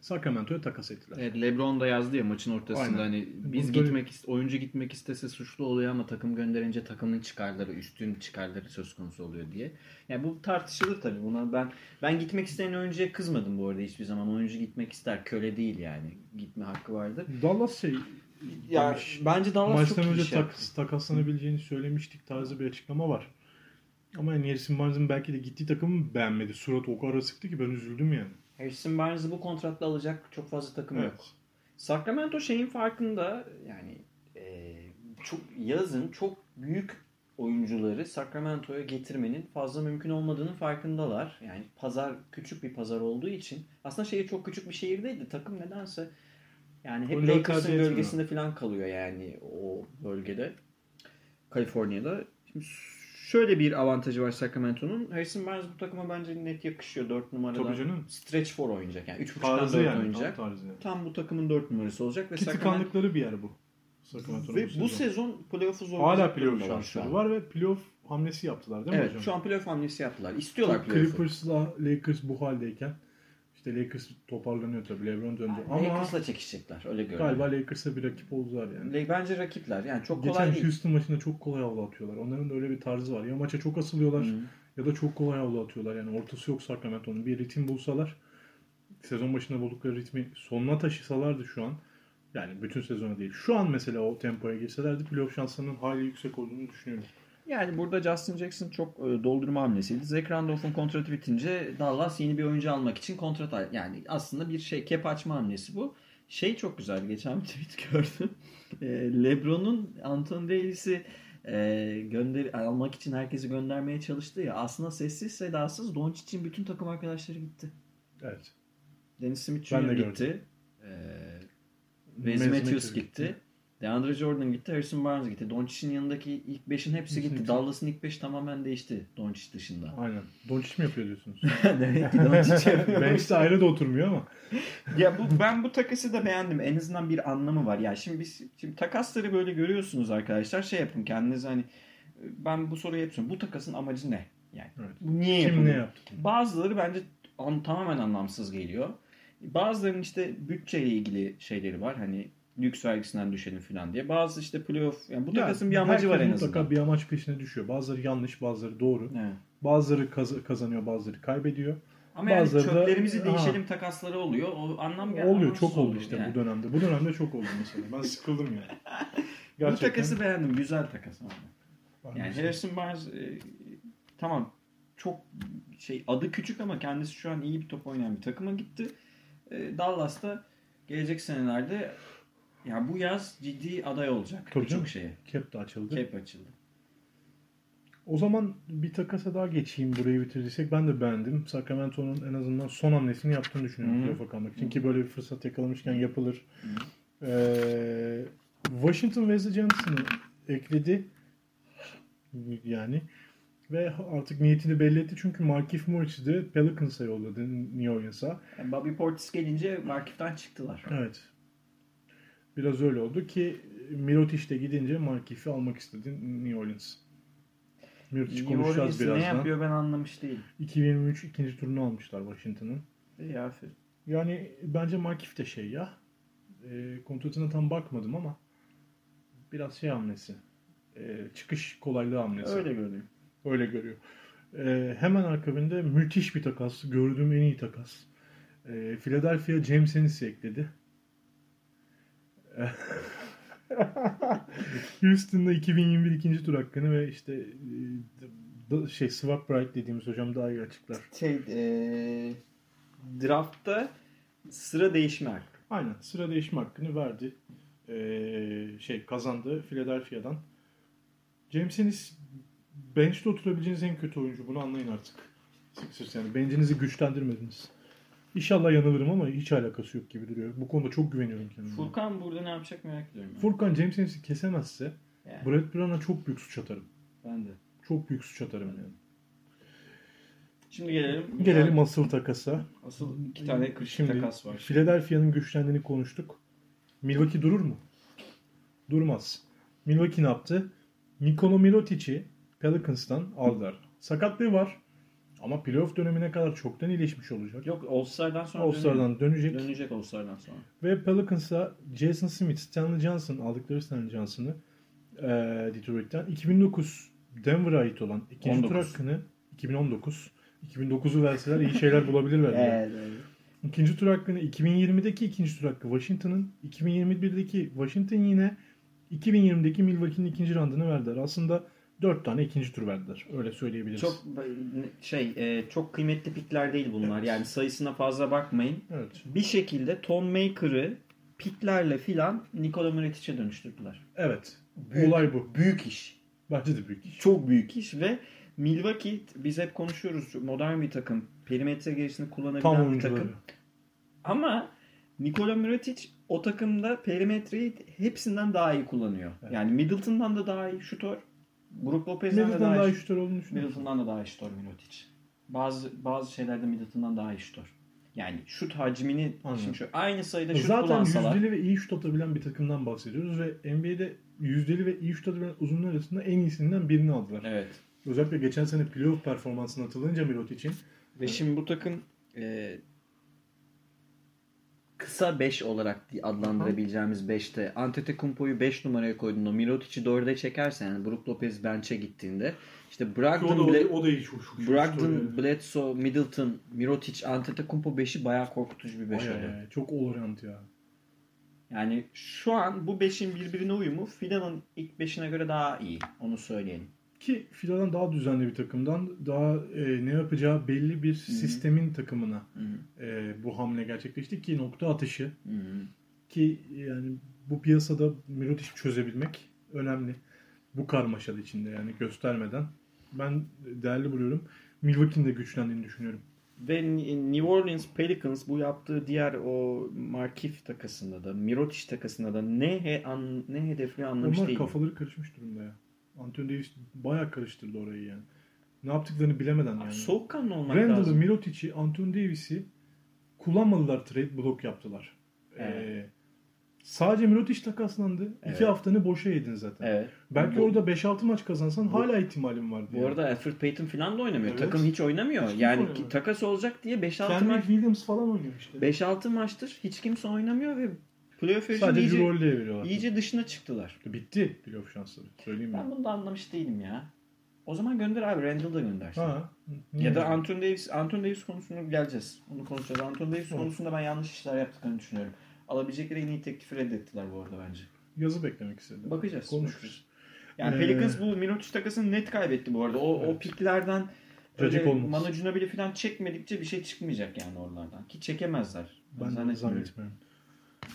Sacramento'ya takas ettiler. Evet, LeBron da yazdı ya maçın ortasında Aynen. hani biz Böyle- gitmek ist- oyuncu gitmek istese suçlu oluyor ama takım gönderince takımın çıkarları, üstün çıkarları söz konusu oluyor diye. Yani bu tartışılır tabii. Buna ben ben gitmek isteyen oyuncuya kızmadım bu arada hiçbir zaman. Oyuncu gitmek ister, köle değil yani. Gitme hakkı vardır. Dallas şey Ya demiş, bence Dallas maçtan çok iyi önce iş tak, yaptı. takaslanabileceğini söylemiştik tarzı bir açıklama var. Ama yani Harrison Barnes'ın belki de gittiği takımı beğenmedi. Suratı o kadar sıktı ki ben üzüldüm yani. Harrison Barnes'ı bu kontratla alacak çok fazla takım Evet. yok. Sacramento şeyin farkında yani e, çok yazın çok büyük oyuncuları Sacramento'ya getirmenin fazla mümkün olmadığının farkındalar. Yani pazar küçük bir pazar olduğu için aslında şehir çok küçük bir şehir değildi. Takım nedense yani hep Lakers'ın gölgesinde falan kalıyor yani o bölgede. Kaliforniya'da. Şimdi şöyle bir avantajı var Sacramento'nun. Harrison Barnes bu takıma bence net yakışıyor 4 numaradan. Tabii canım. Stretch for oynayacak. Yani 3.5'dan 4 Tarzı yani. oynayacak. Tam tarzı yani. Tam bu takımın 4 numarası olacak ve Ki Sacramento tıkandıkları bir yer bu. Sacramento'nun ve bu sezon playoff'u zorlayacak Hala playoff şansları an. var ve playoff hamlesi yaptılar değil mi Evet hocam? şu an playoff hamlesi yaptılar. İstiyorlar playoff'u. Clippers'la Lakers bu haldeyken işte Lakers toparlanıyor tabii. LeBron döndü. Ama Lakers'la çekişecekler. Öyle görünüyor. galiba Lakers'a bir rakip oldular yani. Bence rakipler. Yani çok kolay Geçen değil. Houston maçında çok kolay havlu atıyorlar. Onların da öyle bir tarzı var. Ya maça çok asılıyorlar Hı. ya da çok kolay havlu atıyorlar. Yani ortası yok Sacramento'nun. Bir ritim bulsalar sezon başında buldukları ritmi sonuna taşısalardı şu an yani bütün sezona değil. Şu an mesela o tempoya girselerdi playoff şanslarının hali yüksek olduğunu düşünüyorum. Yani burada Justin Jackson çok e, doldurma hamlesiydi. Zach Randolph'un kontratı bitince Dallas yeni bir oyuncu almak için kontrat yani aslında bir şey kep açma hamlesi bu. Şey çok güzel geçen bir tweet gördüm. E, LeBron'un Anthony Davis'i e, gönder almak için herkesi göndermeye çalıştı ya. Aslında sessiz sedasız Doncic'in bütün takım arkadaşları gitti. Evet. Dennis Smith de Jr. gördüm. gitti. E, Matthews Matthews gitti. gitti. DeAndre Jordan gitti. Harrison Barnes gitti. Doncic'in yanındaki ilk beşin hepsi Hepsi gitti. Dallas'ın ilk beşi tamamen değişti Doncic dışında. Aynen. Doncic mi yapıyor diyorsunuz? Demek ki Doncic yapıyor. Bench'te ayrı da oturmuyor ama. ya bu ben bu takası da beğendim. En azından bir anlamı var. Ya şimdi biz şimdi takasları böyle görüyorsunuz arkadaşlar. Şey yapın kendiniz hani ben bu soruyu hep soruyorum. Bu takasın amacı ne? Yani Evet. bu niye Kim yapılıyor? ne yaptı? Bazıları bence an, tamamen anlamsız geliyor. Bazılarının işte bütçeyle ilgili şeyleri var. Hani lüks vergisinden düşelim falan diye. Bazı işte playoff yani bu takasın bir amacı var en azından. mutlaka bir amaç peşine düşüyor. Bazıları yanlış, bazıları doğru. Evet. Bazıları kaz- kazanıyor, bazıları kaybediyor. Ama yani Bazıları da- çöplerimizi Ha. değişelim takasları oluyor. O anlam gel- oluyor, çok oldu işte yani. bu dönemde. Bu dönemde çok oldu mesela. Ben sıkıldım yani. Bu takası beğendim. Güzel takas Yani Harrison Barnes e, tamam çok şey adı küçük ama kendisi şu an iyi bir top oynayan bir takıma gitti. E, Dallas'ta gelecek senelerde ya bu yaz ciddi aday olacak Tabii birçok şeye. Cap de açıldı. Cap açıldı. O zaman bir takasa daha geçeyim burayı bitirdiysek. Ben de beğendim. Sacramento'nun en azından son hamlesini yaptığını düşünüyorum Hı hı. playoff'a kalmak için. Ki böyle bir fırsat yakalamışken yapılır. Ee, Washington Wesley Johnson'ı ekledi. Yani ve artık niyetini belli etti. Çünkü Markif Morris'i de Pelicans'a yolladı New Orleans'a. Yani Bobby Portis gelince Markif'ten çıktılar. Evet. Biraz öyle oldu ki Mirotic de gidince Markif'i almak istedi New Orleans. Mirotic New konuşacağız Orleans ne birazdan. yapıyor ben anlamış değilim. 2023 ikinci turunu almışlar Washington'ın. İyi aferin. Yani bence Markif de şey ya. E, kontratına tam bakmadım ama biraz şey hamlesi. E, çıkış kolaylığı hamlesi. Öyle görünüyor. Öyle görüyor. E, hemen akabinde müthiş bir takas. Gördüğüm en iyi takas. E, Philadelphia James Ennis'i ekledi. Houston'da 2021 ikinci tur hakkını ve işte e, şey Swap Bright dediğimiz hocam daha iyi açıklar. Şey, e, draftta sıra değişme hakkı. Aynen sıra değişme hakkını verdi. Ee, şey kazandı Philadelphia'dan. James Ennis bench'te oturabileceğiniz en kötü oyuncu. Bunu anlayın artık. Sixers yani bench'inizi güçlendirmediniz. İnşallah yanılırım ama hiç alakası yok gibi duruyor. Bu konuda çok güveniyorum kendime. Furkan burada ne yapacak merak ediyorum. ya. Furkan James Ennis'i kesemezse Yani, Brett Brown'a çok büyük suç atarım. ben de. Çok büyük suç atarım yani. Şimdi gelelim. Gelelim asıl takasa. Asıl iki tane kritik Şimdi takas var. Philadelphia'nın güçlendiğini konuştuk. Milwaukee durur mu? Durmaz. Milwaukee ne yaptı? Nikola Mirotic'i Pelicans'tan aldılar. Sakatlığı var. Ama playoff dönemine kadar çoktan iyileşmiş olacak. Yok All-Star'dan sonra All-Star'dan dönecek. dönecek All-Star'dan sonra. Ve Pelicans'a Jason Smith, Stanley Johnson aldıkları Stanley Johnson'ı e, Detroit'ten 2009 Denver'a ait olan ikinci tur 19. hakkını 2019 2009'u verseler iyi şeyler bulabilirler. yani. İkinci tur hakkını 2020'deki ikinci tur hakkı Washington'ın 2021'deki Washington yine 2020'deki Milwaukee'nin ikinci randını verdiler. Aslında dört tane ikinci tur verdiler. Öyle söyleyebiliriz. Çok şey e, çok kıymetli pikler değil bunlar. Yani sayısına fazla bakmayın. Evet. Bir şekilde Ton Maker'ı piklerle filan Nikola Mirotic'e dönüştürdüler. Evet. Büyük- Olay bu. Büyük iş. Bence de büyük iş. Çok büyük iş ve Milwaukee biz hep konuşuyoruz modern bir takım. Perimetre gerisini kullanabilen Tam bir takım. Ama Nikola Mirotic o takımda perimetreyi hepsinden daha iyi kullanıyor. Evet. Yani Middleton'dan da daha iyi şutör. Brook Lopez'den de Middleton daha, daha şutör olduğunu düşünüyorum. Middleton'dan da daha iyi şutör Mirotic. Bazı bazı şeylerde Middleton'dan daha iyi şutör. Yani şut hacmini Anladım. şimdi aynı sayıda şut Zaten kullansalar. yüzdeli ve iyi şut atabilen bir takımdan bahsediyoruz ve NBA'de yüzdeli ve iyi şut atabilen uzunlar arasında en iyisinden birini aldılar. Evet. Özellikle geçen sene playoff performansına atılınca Mirotic'in Ve şimdi bu takım e, kısa 5 olarak adlandırabileceğimiz 5'te Antetokounmpo'yu 5 numaraya koyduğunda Mirotic'i 4'e çekersen yani Brook Lopez bench'e gittiğinde işte Brogdon, Bla- da iyi çok çok Brogdon, Bledsoe, Middleton, Mirotic, Antetokounmpo 5'i bayağı korkutucu bir 5 oluyor. Çok all-around ya. Yani şu an bu 5'in birbirine uyumu Filan'ın ilk 5'ine göre daha iyi. Onu söyleyelim. Ki Filadan daha düzenli bir takımdan daha e, ne yapacağı belli bir sistemin takımına e, bu hamle gerçekleşti ki nokta atışı hı. Hı. ki yani bu piyasada Mirotic çözebilmek önemli. Bu karmaşalı içinde yani göstermeden ben değerli buluyorum. Milwaukee'nin de güçlendiğini düşünüyorum. Ve New Orleans Pelicans bu yaptığı diğer o Markif takasında da Mirotic takasında da ne he, an, ne hedefli anlamış Onlar değilim. kafaları karışmış durumda ya. Anthony Davis bayağı karıştırdı orayı yani. Ne yaptıklarını bilemeden Abi yani. Soğukkanlı olmak Randall'ı, lazım. Mirotic'i, Anthony Davis'i kullanmadılar trade block yaptılar. Evet. Ee, sadece Mirotic takaslandı. Evet. İki haftanı boşa yedin zaten. Evet. Belki Bu- orada 5-6 maç kazansan Bu- hala ihtimalin vardı. Bu yani. arada Alfred Payton falan da oynamıyor. Evet. Takım hiç oynamıyor. Hiç yani oynamıyor. takas olacak diye 5-6 Kendrick maç Williams falan oynuyor işte. 5-6 maçtır hiç kimse oynamıyor ve playoff yarışının Sadece iyice, Eurolle'ye veriyorlar. iyice dışına çıktılar. Bitti playoff şansları. Söyleyeyim Ben ben. bunu da anlamış değilim ya. O zaman gönder abi Randall da göndersin. Ha. Ya da Anthony Davis, Anthony Davis konusuna geleceğiz. Onu konuşacağız. Anthony Davis Hı. konusunda ben yanlış işler yaptıklarını düşünüyorum. Alabilecekleri en iyi teklifi reddettiler bu arada bence. Yazı beklemek istedim. Bakacağız. Konuşuruz. Yani Ee, Pelicans bu Mirotic takasını net kaybetti bu arada. O, o Evet. piklerden Cacık öyle olmaz. Manu Ginobili falan çekmedikçe bir şey çıkmayacak yani oralardan. Ki çekemezler. Ben de zannetmiyorum. zannetmiyorum.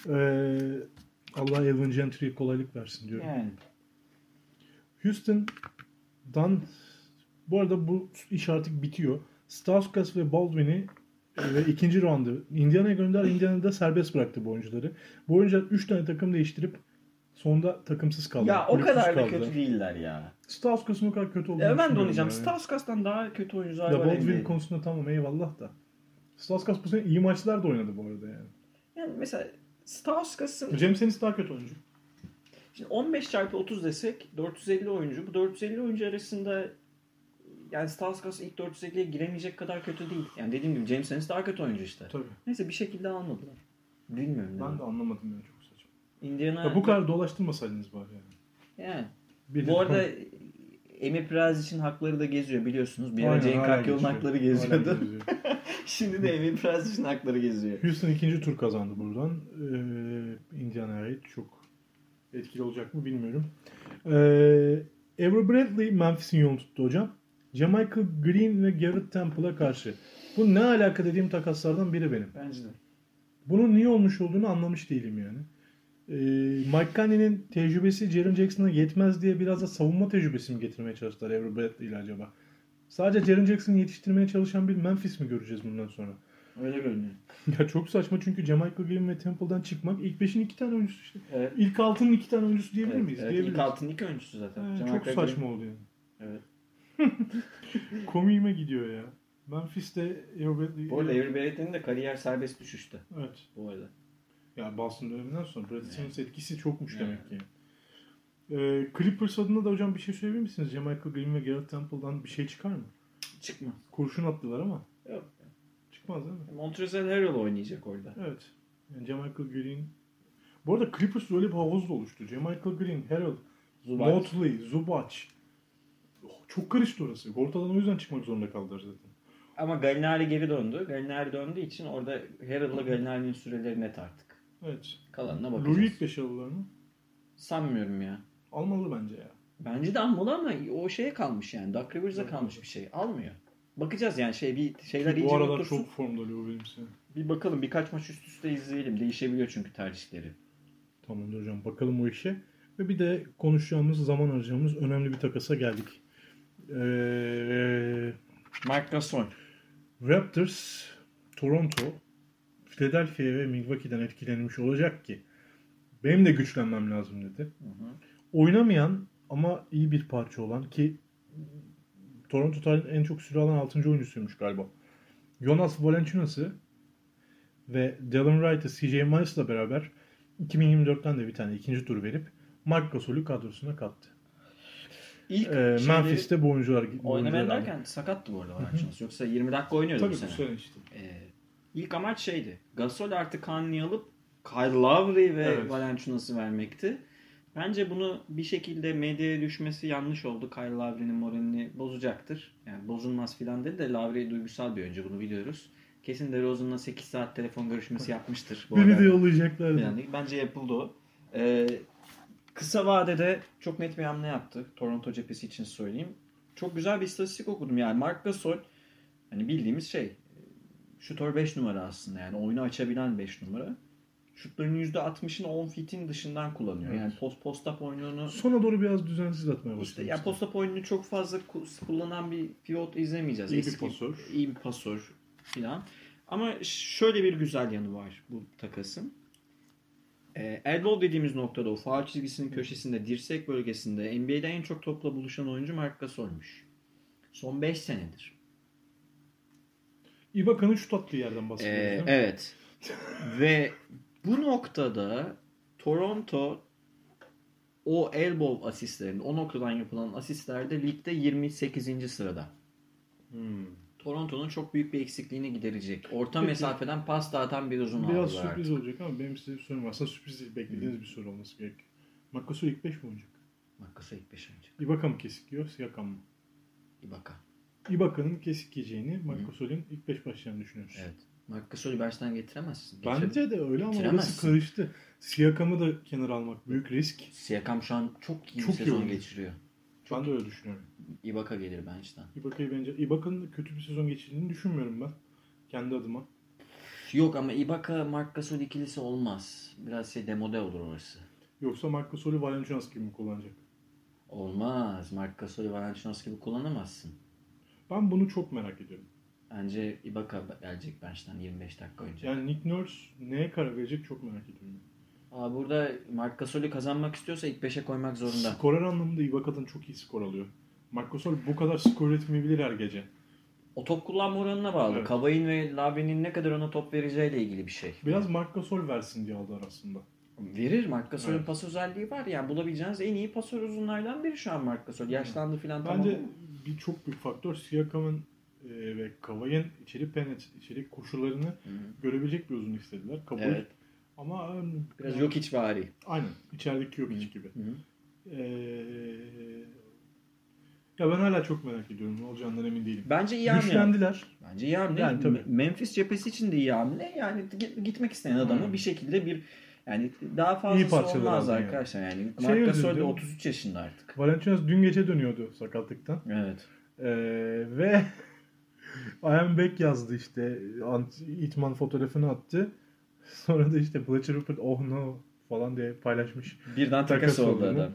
Ee, Allah Elvin Gentry'e kolaylık versin diyorum. Yani. Houston'dan bu arada bu iş artık bitiyor. Stauskas ve Baldwin'i e, ve ikinci roundu Indiana'ya gönder. Indiana'da serbest bıraktı bu oyuncuları. Bu oyuncular 3 tane takım değiştirip sonunda takımsız kaldı. Ya o kadar da kötü değiller ya. Stauskas'ın o kadar kötü olduğunu Ya ben de oynayacağım. yani. Stauskas'tan daha kötü oyuncular Ya var. Baldwin konusunda tamam eyvallah da. Stauskas bu sene iyi maçlar da oynadı bu arada yani. Yani mesela Stauskas'ın James Ennis daha kötü oyuncu. Şimdi 15 çarpı 30 desek 450 oyuncu. Bu 450 oyuncu arasında yani Stauskas ilk 450'ye giremeyecek kadar kötü değil. Yani dediğim gibi James Ennis daha kötü oyuncu işte. Tabii. Neyse bir şekilde almadılar. Bilmiyorum. Ben yani. de anlamadım yani çok saçma. Indiana Ya bu kadar dolaştırmasaydınız bari yani. yani. Bir- Bu arada Emir Praz için hakları da geziyor biliyorsunuz. Bir ara Cenk Akyol'un hakları geziyordu. geziyor. Şimdi de Emir Praz için hakları geziyor. Houston ikinci tur kazandı buradan. Ee, Indiana'ya ait çok etkili olacak mı bilmiyorum. Ee, Avery Bradley Memphis'in yolunu tuttu hocam. Jamichael Green ve Garrett Temple'a karşı. Bu ne alaka dediğim takaslardan biri benim. Bence de. Bunun niye olmuş olduğunu anlamış değilim yani. Ee, Mike Conley'nin tecrübesi Jaren Jackson'a yetmez diye biraz da savunma tecrübesi mi getirmeye çalıştılar Avery Bradley ile acaba? Sadece Jaren Jackson'ı yetiştirmeye çalışan bir Memphis mi göreceğiz bundan sonra? Öyle görünüyor. Ya çok saçma çünkü Jamichael Green ve Temple'dan çıkmak ilk 5'in iki tane oyuncusu işte. Evet. İlk altının iki tane oyuncusu diyebilir Evet, miyiz? evet, Diyebiliriz. ilk altın ilk oyuncusu zaten. Ee, çok saçma oldu yani. Evet. Komiğime gidiyor ya. Memphis'te Avery Bradley... Bu arada Avery Bradley'nin de kariyer serbest düşüşte Evet. bu arada. Ya Boston döneminden sonra Brad Stevens etkisi çokmuş Evet. demek ki. Ee, Clippers adına da hocam bir şey söyleyebilir misiniz? Jamichael Green ve Garrett Temple'dan bir şey çıkar mı? Çıkmaz. Kurşun attılar ama Yok. çıkmaz değil mi? Montrezl Harrell oynayacak orada. Evet. Yani Jamichael Green... Bu arada Clippers öyle bir havuz da oluştu. Jamichael Green, Harold, Zubac. Motley, Zubac. Oh, çok karıştı orası. Ortadan o yüzden çıkmak zorunda kaldılar zaten. Ama Gallinari geri döndü. Gallinari döndüğü için orada Harrell'la Gallinari'nin süreleri net artık. Evet. Kalanına bakacağız. Louis beş alırlar mı? Sanmıyorum ya. Almalı bence ya. Bence de almalı ama o şeye kalmış yani. Doug Rivers'a kalmış bir şey. Almıyor. Bakacağız yani şey bir şeyler iyice Bu aralar otursun. çok formda Lou Williams. ya. Bir bakalım birkaç maç üst üste izleyelim. Değişebiliyor çünkü tercihleri. Tamamdır hocam. Bakalım o işe. Ve bir de konuşacağımız, zaman harcayacağımız önemli bir takasa geldik. Ee, Mark Gasol. Raptors, Toronto, Philadelphia ve Milwaukee'den etkilenmiş olacak ki benim de güçlenmem lazım dedi. Oynamayan ama iyi bir parça olan ki Toronto tarihinin en çok süre alan 6. oyuncusuymuş galiba. Jonas Valanciunas'ı ve Dylan Wright'ı CJ Miles'la beraber 2024'ten de bir tane ikinci tur verip Mark Gasol'ü kadrosuna kattı. İlk Ee, Memphis'te bu oyuncular bu Oynamayan oyuncular derken sakattı bu arada Valanciunas. Yoksa 20 dakika oynuyordu Tabii bu bu sene. sene işte. Ee, ilk amaç şeydi. Gasol artık Hanley'i alıp Kyle Lowry ve Evet. Valanciunas'ı vermekti. Bence bunu bir şekilde medyaya düşmesi yanlış oldu. Kyle Lowry'nin moralini bozacaktır. Yani bozulmaz filan dedi de Lowry duygusal bir oyuncu bunu biliyoruz. Kesin de Rosen'la 8 saat telefon görüşmesi yapmıştır. bu Beni de yollayacaklardı. Yani bence yapıldı o. Ee, kısa vadede çok net bir hamle yaptı. Toronto cephesi için söyleyeyim. Çok güzel bir istatistik okudum. Yani Mark Gasol hani bildiğimiz şey şutör 5 numara aslında. Yani oyunu açabilen 5 numara. Şutların %60'ını 10 fitin dışından kullanıyor. Evet. Yani post post-up oyununu Sona doğru biraz düzensiz atmaya başladı. işte ya post-up oyununu çok fazla ku- kullanan bir pivot izlemeyeceğiz. İyi bir pasör. İyi bir pasör filan. Ama şöyle bir güzel yanı var bu takasın. E, elbow dediğimiz noktada o faal çizgisinin köşesinde, dirsek bölgesinde NBA'de en çok topla buluşan oyuncu Mark Gasol'muş. Son 5 senedir. Ibaka'nın şut attığı yerden bahsediyoruz Ee, evet. Ve bu noktada Toronto o elbow asistlerinde, o noktadan yapılan asistlerde ligde 28. sırada. Hmm. Toronto'nun çok büyük bir eksikliğini giderecek. Orta Peki. mesafeden pas dağıtan bir uzun Biraz sürpriz artık. olacak ama benim size bir sorum var. Aslında sürpriz değil, beklediğiniz bir soru olması gerek. Makasol ilk 5 mi olacak? Makasa ilk 5 önce. Ibaka mı kesik yiyor, Siakam mı? Ibaka. Ibaka'nın kesik yiyeceğini, Marcasol'ün ilk 5 başlayacağını düşünüyoruz. Evet. Mark Gasol'ü baştan getiremezsin. Bence de öyle ama orası karıştı. Siakam'ı da kenara almak büyük risk. Siakam şu an çok iyi Çok bir iyi sezon oynuyor. geçiriyor. Ben de öyle düşünüyorum. Ibaka gelir bench'ten. Ibaka'yı bence Ibaka'nın kötü bir sezon geçirdiğini düşünmüyorum ben. Kendi adıma. Yok ama Ibaka Mark Gasol ikilisi olmaz. Biraz şey demode olur orası. Yoksa Marcasol'ü Valanciunas gibi mi kullanacak? Olmaz. Mark Gasol'ü Valanciunas gibi kullanamazsın. Ben bunu çok merak ediyorum. Bence Ibaka gelecek bench'ten 25 dakika önce. Yani Nick Nurse neye karar verecek çok merak ediyorum. Aa, burada Mark Gasol'ü kazanmak istiyorsa ilk 5'e koymak zorunda. Skorer anlamında Ibaka'dan çok iyi skor alıyor. Marc Gasol bu kadar skor etmeyebilir her gece. O top kullanma oranına bağlı. Evet. Kavay'ın ve Lavrin'in ne kadar ona top vereceğiyle ilgili bir şey. Biraz Marc Gasol versin diye aldılar aslında. Verir. Mark Gasol'ün Evet. pas özelliği var. Yani bulabileceğiniz en iyi pasör uzunlardan biri şu an Mark Gasol. Yaşlandı Bence tamam. Bir çok büyük faktör Siakam'ın e, ve Kavay'ın içeri penet, içeri koşularını görebilecek bir uzun istediler. Kabul. Evet. Ama Biraz yok hiç bari. Aynen. İçerideki yok hiç gibi. Ee, ya ben hala çok merak ediyorum. Ne olacağından emin değilim. Bence iyi hamle. Güçlendiler. Bence iyi hamle. Yani tabii. Me- Memphis cephesi için de iyi hamle. Yani gi- gitmek isteyen adamı Hmm. bir şekilde bir yani daha parçalar olmaz yani. arkadaşlar. Yani Şey Mark Gasol de üzüldüm. 33 yaşında artık. Valanciunas dün gece dönüyordu sakatlıktan. Evet. Ee, ve I am back yazdı işte. İtman fotoğrafını attı. Sonra da işte Fletcher Rupert oh no falan diye paylaşmış. Birden Takas takas oldu adam.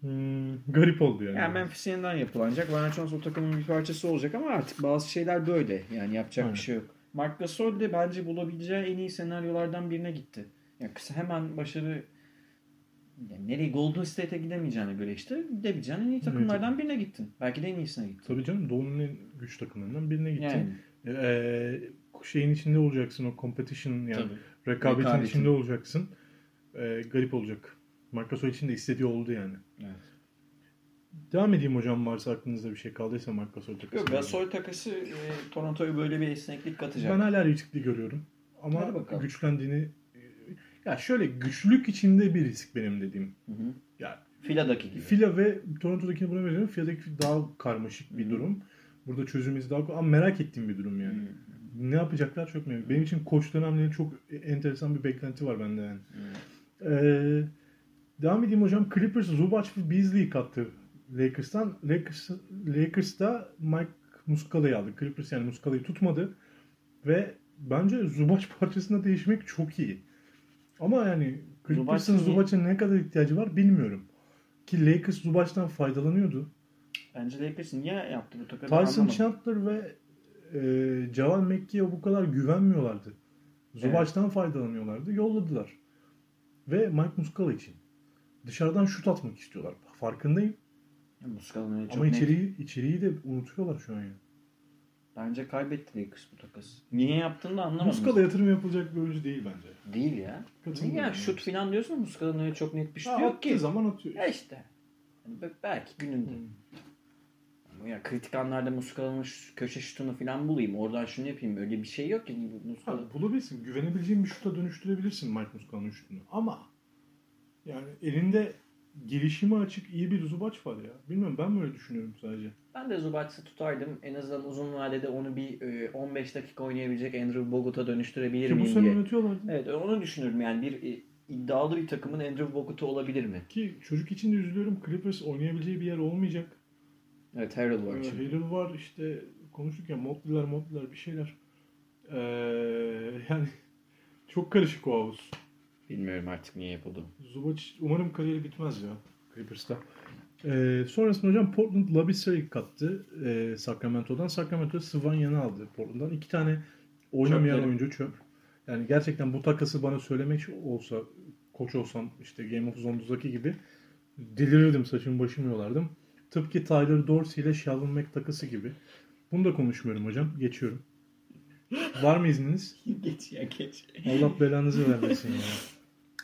Hmm, garip oldu yani. Yani Memphis yeniden yapılanacak. Valanciunas o takımın bir parçası olacak ama artık bazı şeyler böyle. Yani yapacak Aynen. bir şey yok. Mark Gasol de bence bulabileceği en iyi senaryolardan birine gitti. Yani kısa hemen başarı yani nereye Golden State'e gidemeyeceğine göre işte gidebileceğin en iyi takımlardan birine gittin. Belki de en iyisine gittin. Tabii canım Doğu'nun en güç takımlarından birine gittin. Yani Ee, şeyin içinde olacaksın o competition yani tabii. rekabetin, Rekabetin. içinde olacaksın. Ee, garip olacak. Marc Gasol için de istediği oldu yani. Evet. Devam edeyim hocam varsa aklınızda bir şey kaldıysa Marc Gasol takası. Yok Gasol takası e, Toronto'ya böyle bir esneklik katacak. Ben hala riskli görüyorum. Ama güçlendiğini ya şöyle güçlük içinde bir risk benim dediğim. Hı hı. Ya Fila'daki gibi. Fila ve Toronto'dakini buna veriyorum. Fila'daki daha karmaşık bir Hı. durum. Burada çözümümüz daha ama merak ettiğim bir durum yani. Ne yapacaklar çok merak Benim için koç dönemlerinde çok enteresan bir beklenti var bende yani. Ee, devam edeyim hocam. Clippers Zubac ve Beasley'i kattı Lakers'tan. Lakers, Lakers da Mike Muscala'yı aldı. Clippers yani Muscala'yı tutmadı. Ve bence Zubac parçasında değişmek çok iyi. Ama yani Clippers'ın. Zubac'a ne kadar ihtiyacı var bilmiyorum. Ki Lakers Zubac'tan faydalanıyordu. Bence Lakers niye yaptı bu takası Tyson anlamadım. Chandler ve e, Javal McGee'ye bu kadar güvenmiyorlardı. Zubac'tan faydalanıyorlardı. Yolladılar. Ve Mike Muscala için. Dışarıdan şut atmak istiyorlar. Farkındayım. Muscala'nın Ama içeriği, içeriği de unutuyorlar şu an ya. Bence kaybetti Lakers bu takası. Niye yaptığını da anlamadım. Muscala yatırım yapılacak bir oyuncu değil bence. Değil ya. Niye ya? Şut falan diyorsun ama Muscala'nın öyle çok net bir şutu yok ki. zaman atıyor. Ya işte. Yani be- belki gününde. Ama ya kritik anlarda Muscala'nın köşe şutunu falan bulayım. Oradan şunu yapayım. Öyle bir şey yok ki. Muscala. Ha, bulabilirsin. Güvenebileceğin bir şuta dönüştürebilirsin Mike Muscala'nın şutunu. Ama yani elinde gelişime açık iyi bir Zubac var ya. Bilmiyorum ben böyle düşünüyorum sadece. Ben de Zubac'ı tutardım. En azından uzun vadede onu bir e, 15 dakika oynayabilecek Andrew Bogut'a dönüştürebilir Ki bu miyim sene diye. yönetiyorlardı. Evet onu düşünüyorum yani bir e, iddialı bir takımın Andrew Bogut'u olabilir mi? Ki çocuk için de üzülüyorum. Clippers oynayabileceği bir yer olmayacak. Evet Harold var Ee, çünkü. Halil var işte konuştuk ya Motley'ler Motley'ler bir şeyler. Ee, yani çok karışık o havuz. Bilmiyorum artık niye yapıldı. Zubac umarım kariyeri bitmez ya Clippers'ta. Ee, sonrasında hocam Portland Labissere'yi kattı ee, Sacramento'dan. Sacramento Svanyan'ı aldı Portland'dan. İki tane oynamayan Çöpleri. oyuncu çöp. Yani gerçekten bu takası bana söylemek olsa koç olsam işte Game of Thrones'daki gibi delirirdim saçımı başımı yolardım. Tıpkı Tyler Dorsey ile Shelvin Mack takası gibi. Bunu da konuşmuyorum hocam. Geçiyorum. Var mı izniniz? geç ya geç. Allah belanızı vermesin ya.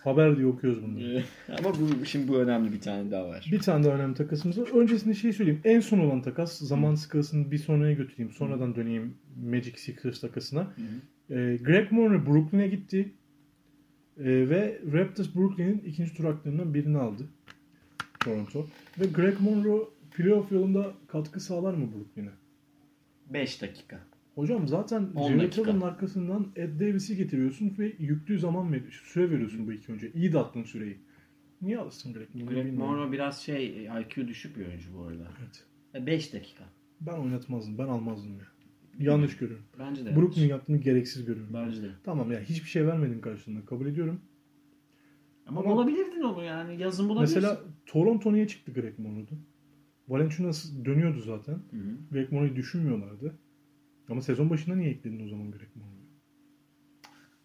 Haber diye okuyoruz bunları. Ama bu şimdi bu önemli bir tane daha var. Bir tane daha önemli takasımız var. Öncesinde şey söyleyeyim. En son olan takas. Zaman skalasını bir sonraya götüreyim. Sonradan döneyim Magic Sixers takasına. Ee, Greg Monroe Brooklyn'e gitti. Ee, ve Raptors Brooklyn'in ikinci tur haklarından birini aldı. Toronto. Ve Greg Monroe playoff yolunda katkı sağlar mı Brooklyn'e? 5 dakika. Hocam zaten 10 Jared dakika. Allen'ın arkasından Ed Davis'i getiriyorsun ve yüklü zaman ver, süre veriyorsun bu iki önce. İyi de attın süreyi. Niye alırsın Greg Monroe'yu Greg biraz şey IQ düşük bir oyuncu bu arada. Evet. 5 dakika. Ben oynatmazdım. Ben almazdım ya. Yanlış görüyorum. Bence de. Brooklyn yaptığını gereksiz görüyorum. Bence de. Tamam ya hiçbir şey vermedin karşılığında. Kabul ediyorum. Ama, Ama- bulabilirdin onu yani. Yazın bulabilirsin. Mesela Toronto niye çıktı Greg Monroe'dan? Valenciunas dönüyordu zaten. Hı hı. Greg Monroe'yu düşünmüyorlardı. Ama sezon başında niye ekledin o zaman Greg Monroe'yu?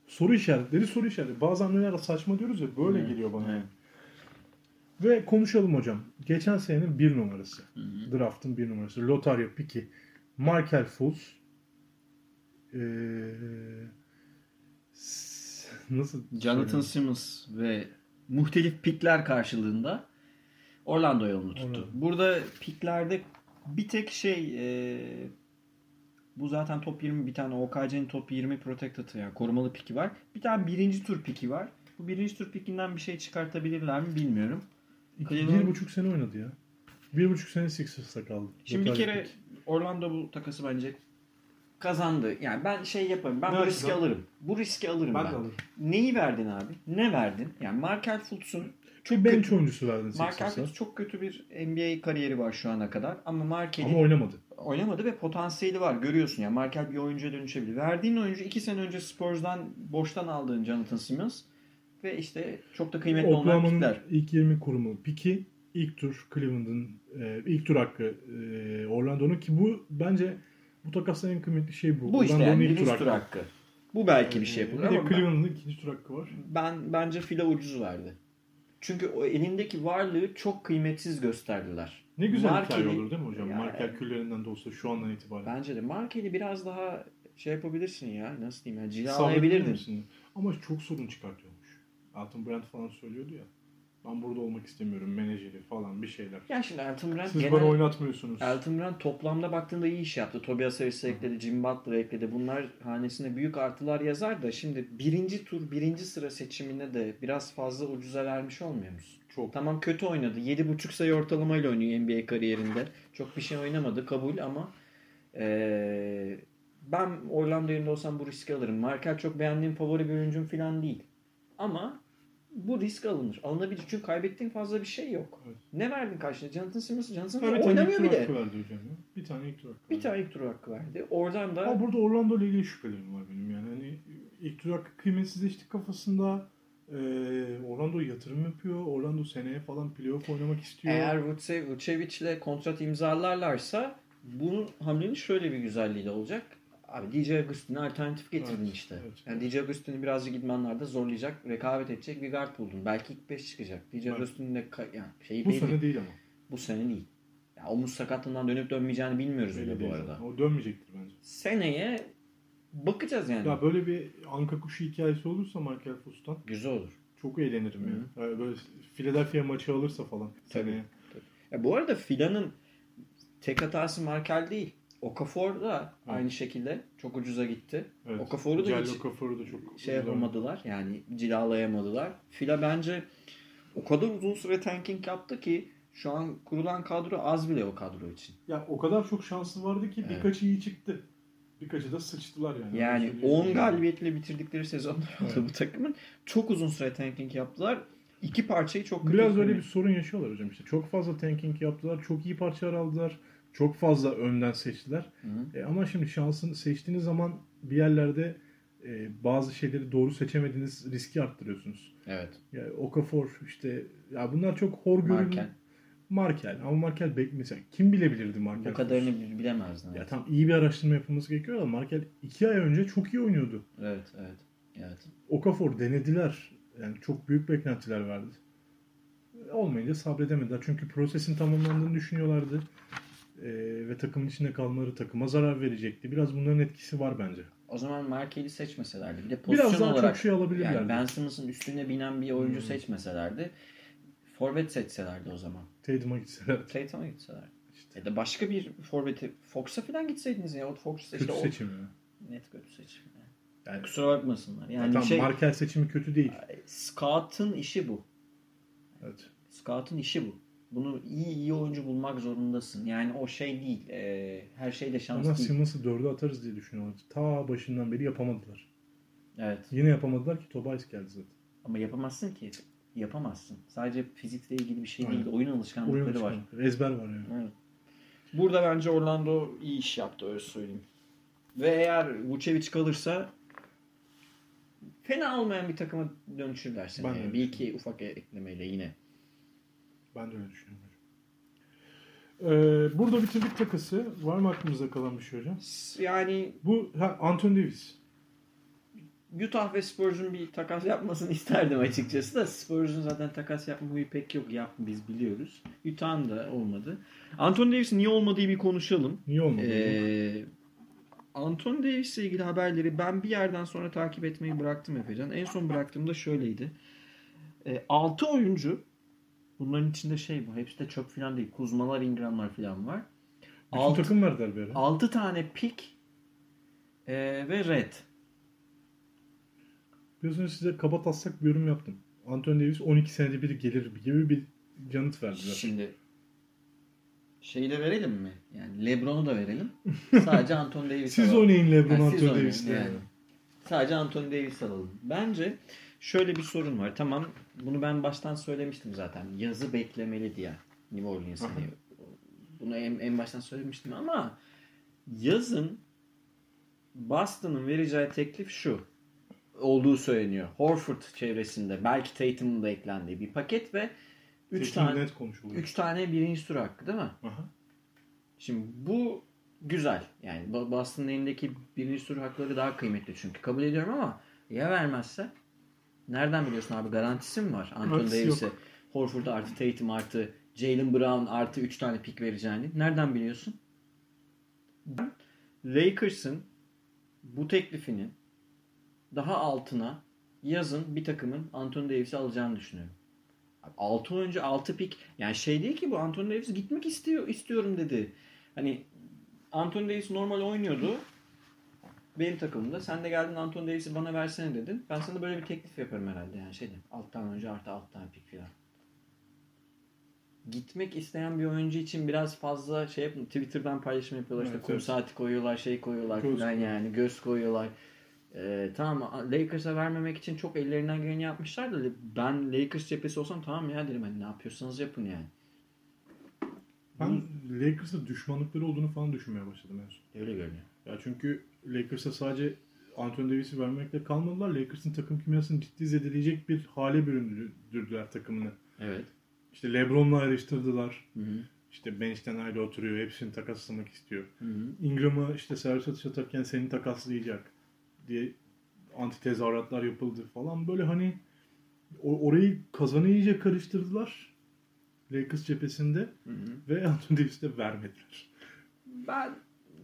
Soru işaretleri soru işaretleri. Bazı hamleler saçma diyoruz ya böyle Evet, geliyor bana. evet. Ve konuşalım hocam. Geçen senenin bir numarası. Hı hı. Draft'ın bir numarası. Lotario Piki. Markel Fultz. Ee, nasıl? Jonathan söyleyeyim? Simmons ve muhtelif pikler karşılığında Orlando yolunu tuttu. Orlando. Burada piklerde bir tek şey e, bu zaten top 20 bir tane OKC'nin top 20 protected yani korumalı piki var. Bir tane birinci tur piki var. Bu birinci tur pikinden bir şey çıkartabilirler mi bilmiyorum. İki- Cleveland- bir buçuk sene oynadı ya. Bir buçuk sene Sixers'ta kaldı. Şimdi bir kere Piki. Orlando bu takası bence kazandı. Yani ben şey yaparım. Ben Ne bu riski alırım. Bu riski alırım ben. Ben alırım. Neyi verdin abi? Ne verdin? Yani Markel Fultz'un Çok bench oyuncusu verdin Markel. Fultz çok kötü bir NBA kariyeri var şu ana kadar ama Markel'in Ama oynamadı. Oynamadı ve potansiyeli var. Görüyorsun ya Markel bir oyuncuya dönüşebilir. Verdiğin oyuncu 2 sene önce Spurs'dan boştan aldığın Jonathan Simmons ve işte çok da kıymetli Oklahoma'nın pikler. ilk 20 kurumu Piki. ilk tur Cleveland'ın e, ilk tur hakkı e, Orlando'nun ki bu bence bu takasların en kıymetli şey bu. Bu işte yani ilk tur hakkı. Bu belki bir şey Ee, yapılır Bir de ama ben, Cleveland'ın ikinci tur hakkı var. ben bence file ucuz verdi. Çünkü o elindeki varlığı çok kıymetsiz gösterdiler. Ne güzel Markel'i- hikaye olur değil mi hocam? Ya- Markel küllerinden de olsa şu andan itibaren. Bence de Markel'i biraz daha şey yapabilirsin ya. Nasıl diyeyim ya Sabredebilir cilalayabilirdin. misin? Ama çok sorun çıkartıyormuş. Alton Brand falan söylüyordu ya. Ben burada olmak istemiyorum. Menajeri falan bir şeyler. Ya şimdi Elton Brand Siz genel... bana oynatmıyorsunuz. Elton Brand toplamda baktığında iyi iş yaptı. Tobias Harris'i ekledi, Jim Butler ekledi. Bunlar hanesine büyük artılar yazar da şimdi birinci tur, birinci sıra seçimine de biraz fazla ucuza vermiş olmuyor musun? Çok. Tamam kötü oynadı. 7.5 sayı ortalamayla oynuyor NBA kariyerinde. Çok bir şey oynamadı kabul ama eee, ben Orlando yerinde olsam bu riski alırım. Markel çok beğendiğim favori bir oyuncum falan değil. Ama bu risk alınır. Alınabilir çünkü kaybettiğin fazla bir şey yok. Evet. Ne verdin karşına? Jonathan Simmons, Jonathan Ha, Simmons bir tane ilk oynamıyor tur hakkı verdi hocam ya. Bir tane ilk tur hakkı Bir verdi. tane ilk tur hakkı verdi. Oradan da Ama burada Orlando ile ilgili şüphelerim var benim yani. Hani ilk tur hakkı kıymetsizleşti kafasında Ee, Orlando yatırım yapıyor. Orlando seneye falan playoff oynamak istiyor. Eğer Vuce- Vucevic'le kontrat imzalarlarsa bunun hamlenin şöyle bir güzelliği de olacak. Abi DJ Agustin'e alternatif getirdin Evet, işte. evet. Yani DJ Agustin'i birazcık idmanlarda zorlayacak, rekabet edecek bir guard buldun. Belki ilk 5 çıkacak. DJ Evet. Ka- yani şeyi Bu belli. sene değil ama. Bu sene değil. Ya omuz sakatlığından dönüp dönmeyeceğini bilmiyoruz Belli bile bu arada. O dönmeyecektir bence. Seneye bakacağız yani. Ya böyle bir anka kuşu hikayesi olursa Markel Fultz'tan Güzel olur. çok eğlenirim ya. Yani böyle Philadelphia maçı alırsa falan Tabii. seneye. Ya bu arada Fila'nın tek hatası Markel değil. Okafor da aynı şekilde çok ucuza gitti. Evet. Okafor'u da hiç Okafor'u da çok şey yapamadılar. Yani cilalayamadılar. Fila bence o kadar uzun süre tanking yaptı ki şu an kurulan kadro az bile o kadro için. Ya o kadar çok şansı vardı ki Evet. birkaçı iyi çıktı. Birkaçı da sıçtılar yani. Yani Öyle söyleyeyim. 10 galibiyetle bitirdikleri sezonda oldu bu takımın. Çok uzun süre tanking yaptılar. İki parçayı çok kötü Biraz öyle bir sorun yaşıyorlar hocam işte. Çok fazla tanking yaptılar. Çok iyi parçalar aldılar. Çok fazla önden seçtiler. Hı. E, ama şimdi şansını seçtiğiniz zaman bir yerlerde e, bazı şeyleri doğru seçemediğiniz riski arttırıyorsunuz. Evet. Ya Okafor işte ya bunlar çok hor görünen Markel. Ama Markel bek mesela kim bilebilirdi Markel? Bu kadarını bil- bilemezdin. Ya tam iyi bir araştırma yapılması gerekiyor ama Markel iki ay önce çok iyi oynuyordu. evet, evet. Evet. Okafor denediler. Yani çok büyük beklentiler verdi. Olmayınca sabredemediler. Çünkü prosesin tamamlandığını düşünüyorlardı. Ee, ve takımın içinde kalmaları takıma zarar verecekti. Biraz bunların etkisi var bence. O zaman Markel'i seçmeselerdi. Bir de pozisyon Biraz daha olarak çok şey alabilirlerdi. yani Ben Simmons'ın üstüne binen bir oyuncu Hmm. seçmeselerdi. Forvet seçselerdi o zaman. Tatum'a gitseler. Tatum'a gitselerdi. İşte. Ya da başka bir forveti Fox'a falan gitseydiniz ya. O Fox Kötü işte o seçim ya. net kötü seçim. Yani. Yani, Kusura bakmasınlar. Yani tamam, şey Markel seçimi kötü değil. Scout'ın işi bu. Evet. Scout'ın işi bu. Bunu iyi iyi oyuncu bulmak zorundasın. Yani o şey değil. e, her şeyde şans Ama değil. Simmons'ı dörde atarız diye düşünüyorlar. Ta başından beri yapamadılar. Evet. Yine yapamadılar ki Tobias geldi zaten. Ama yapamazsın ki. Yapamazsın. Sadece fizikle ilgili bir şey Aynen. değil. Oyun alışkanlıkları Oyun var. Ezber var yani. Evet. Burada bence Orlando iyi iş yaptı öyle söyleyeyim. Ve eğer Vucevic kalırsa fena olmayan bir takıma dönüşürler seneye. öyle Bir iki ufak eklemeyle yine. Ben de öyle düşünüyorum. Ee, burada bitirdik takası. Var mı aklımızda kalan bir şey hocam? Yani Bu ha, Anthony Davis. Utah ve Spurs'un bir takas yapmasını isterdim açıkçası da Spurs'un zaten takas yapma huyu pek yok. Yap biz biliyoruz. Utah'ın da olmadı. Anthony Davis'in niye olmadığı bir konuşalım. Niye olmadı? Ee, Anthony Davis'le ilgili haberleri ben bir yerden sonra takip etmeyi bıraktım Efecan. En son bıraktığımda şöyleydi. 6 oyuncu bunların içinde şey bu. Hepsi de çöp falan değil. Kuzmalar, Ingram'lar falan var. Bütün altı- takım verdiler bir ara. 6 tane pick e, ve red. Önce size kaba taslak bir yorum yaptım. Anthony Davis 12 senede bir gelir gibi bir yanıt verdiler. Şimdi şeyi de verelim mi? Yani LeBron'u da verelim. Sadece Anthony Davis Siz alalım. oynayın LeBron siz Anthony Davis'le. yani. Sadece Anthony Davis alalım. Bence şöyle bir sorun var. Tamam bunu ben baştan söylemiştim zaten. Yazı beklemeli diye New Orleans. Aha. Hani bunu en, en baştan söylemiştim ama yazın Boston'ın vereceği teklif şu olduğu söyleniyor. Horford çevresinde belki Tatum'un da eklendiği bir paket ve 3 Tatum tane net konuşuluyor. 3 tane birinci tur hakkı değil mi? Aha. Şimdi bu güzel. Yani Bo- Boston'ın elindeki birinci tur hakları daha kıymetli çünkü. Kabul ediyorum ama ya vermezse? Nereden biliyorsun abi? Garantisi mi var? Anthony Davis'e. Horford artı Tatum artı Jalen Brown artı 3 tane pik vereceğini. Nereden biliyorsun? Ben Lakers'ın bu teklifinin daha altına yazın bir takımın Anthony Davis'i alacağını düşünüyorum. 6 oyuncu 6 pik yani şey değil ki bu Anthony Davis gitmek istiyor istiyorum dedi. Hani Anthony Davis normal oynuyordu. Benim takımımda. Sen de geldin Anthony Davis'i bana versene dedin. Ben sana böyle bir teklif yaparım herhalde yani şeyde. Alttan önce artı alttan pik falan. Gitmek isteyen bir oyuncu için biraz fazla şey yapın. Twitter'dan paylaşım yapıyorlar. işte Evet, kum evet. saati koyuyorlar, şey koyuyorlar koyuyorlar. yani. Göz koyuyorlar. Ee, tamam Lakers'a vermemek için çok ellerinden geleni yapmışlar da ben Lakers cephesi olsam tamam ya derim hani ne yapıyorsanız yapın yani. Ben Lakers'a düşmanlıkları olduğunu falan düşünmeye başladım en. Öyle görünüyor. Ya çünkü Lakers'a sadece Anthony Davis'i vermekle kalmadılar. Lakers'ın takım kimyasını ciddi zedeleyecek bir hale büründürdüler takımını. Evet. İşte LeBron'la ayrıştırdılar. Hı hı. İşte bench'ten ayrı oturuyor. Hepsini takaslamak istiyor. Hı hı. Ingram'ı işte servis atış atarken seni takaslayacak diye anti tezahüratlar yapıldı falan. Böyle hani orayı kazanı iyice karıştırdılar. Lakers cephesinde Hı hı. ve Anthony Davis'e vermediler. Ben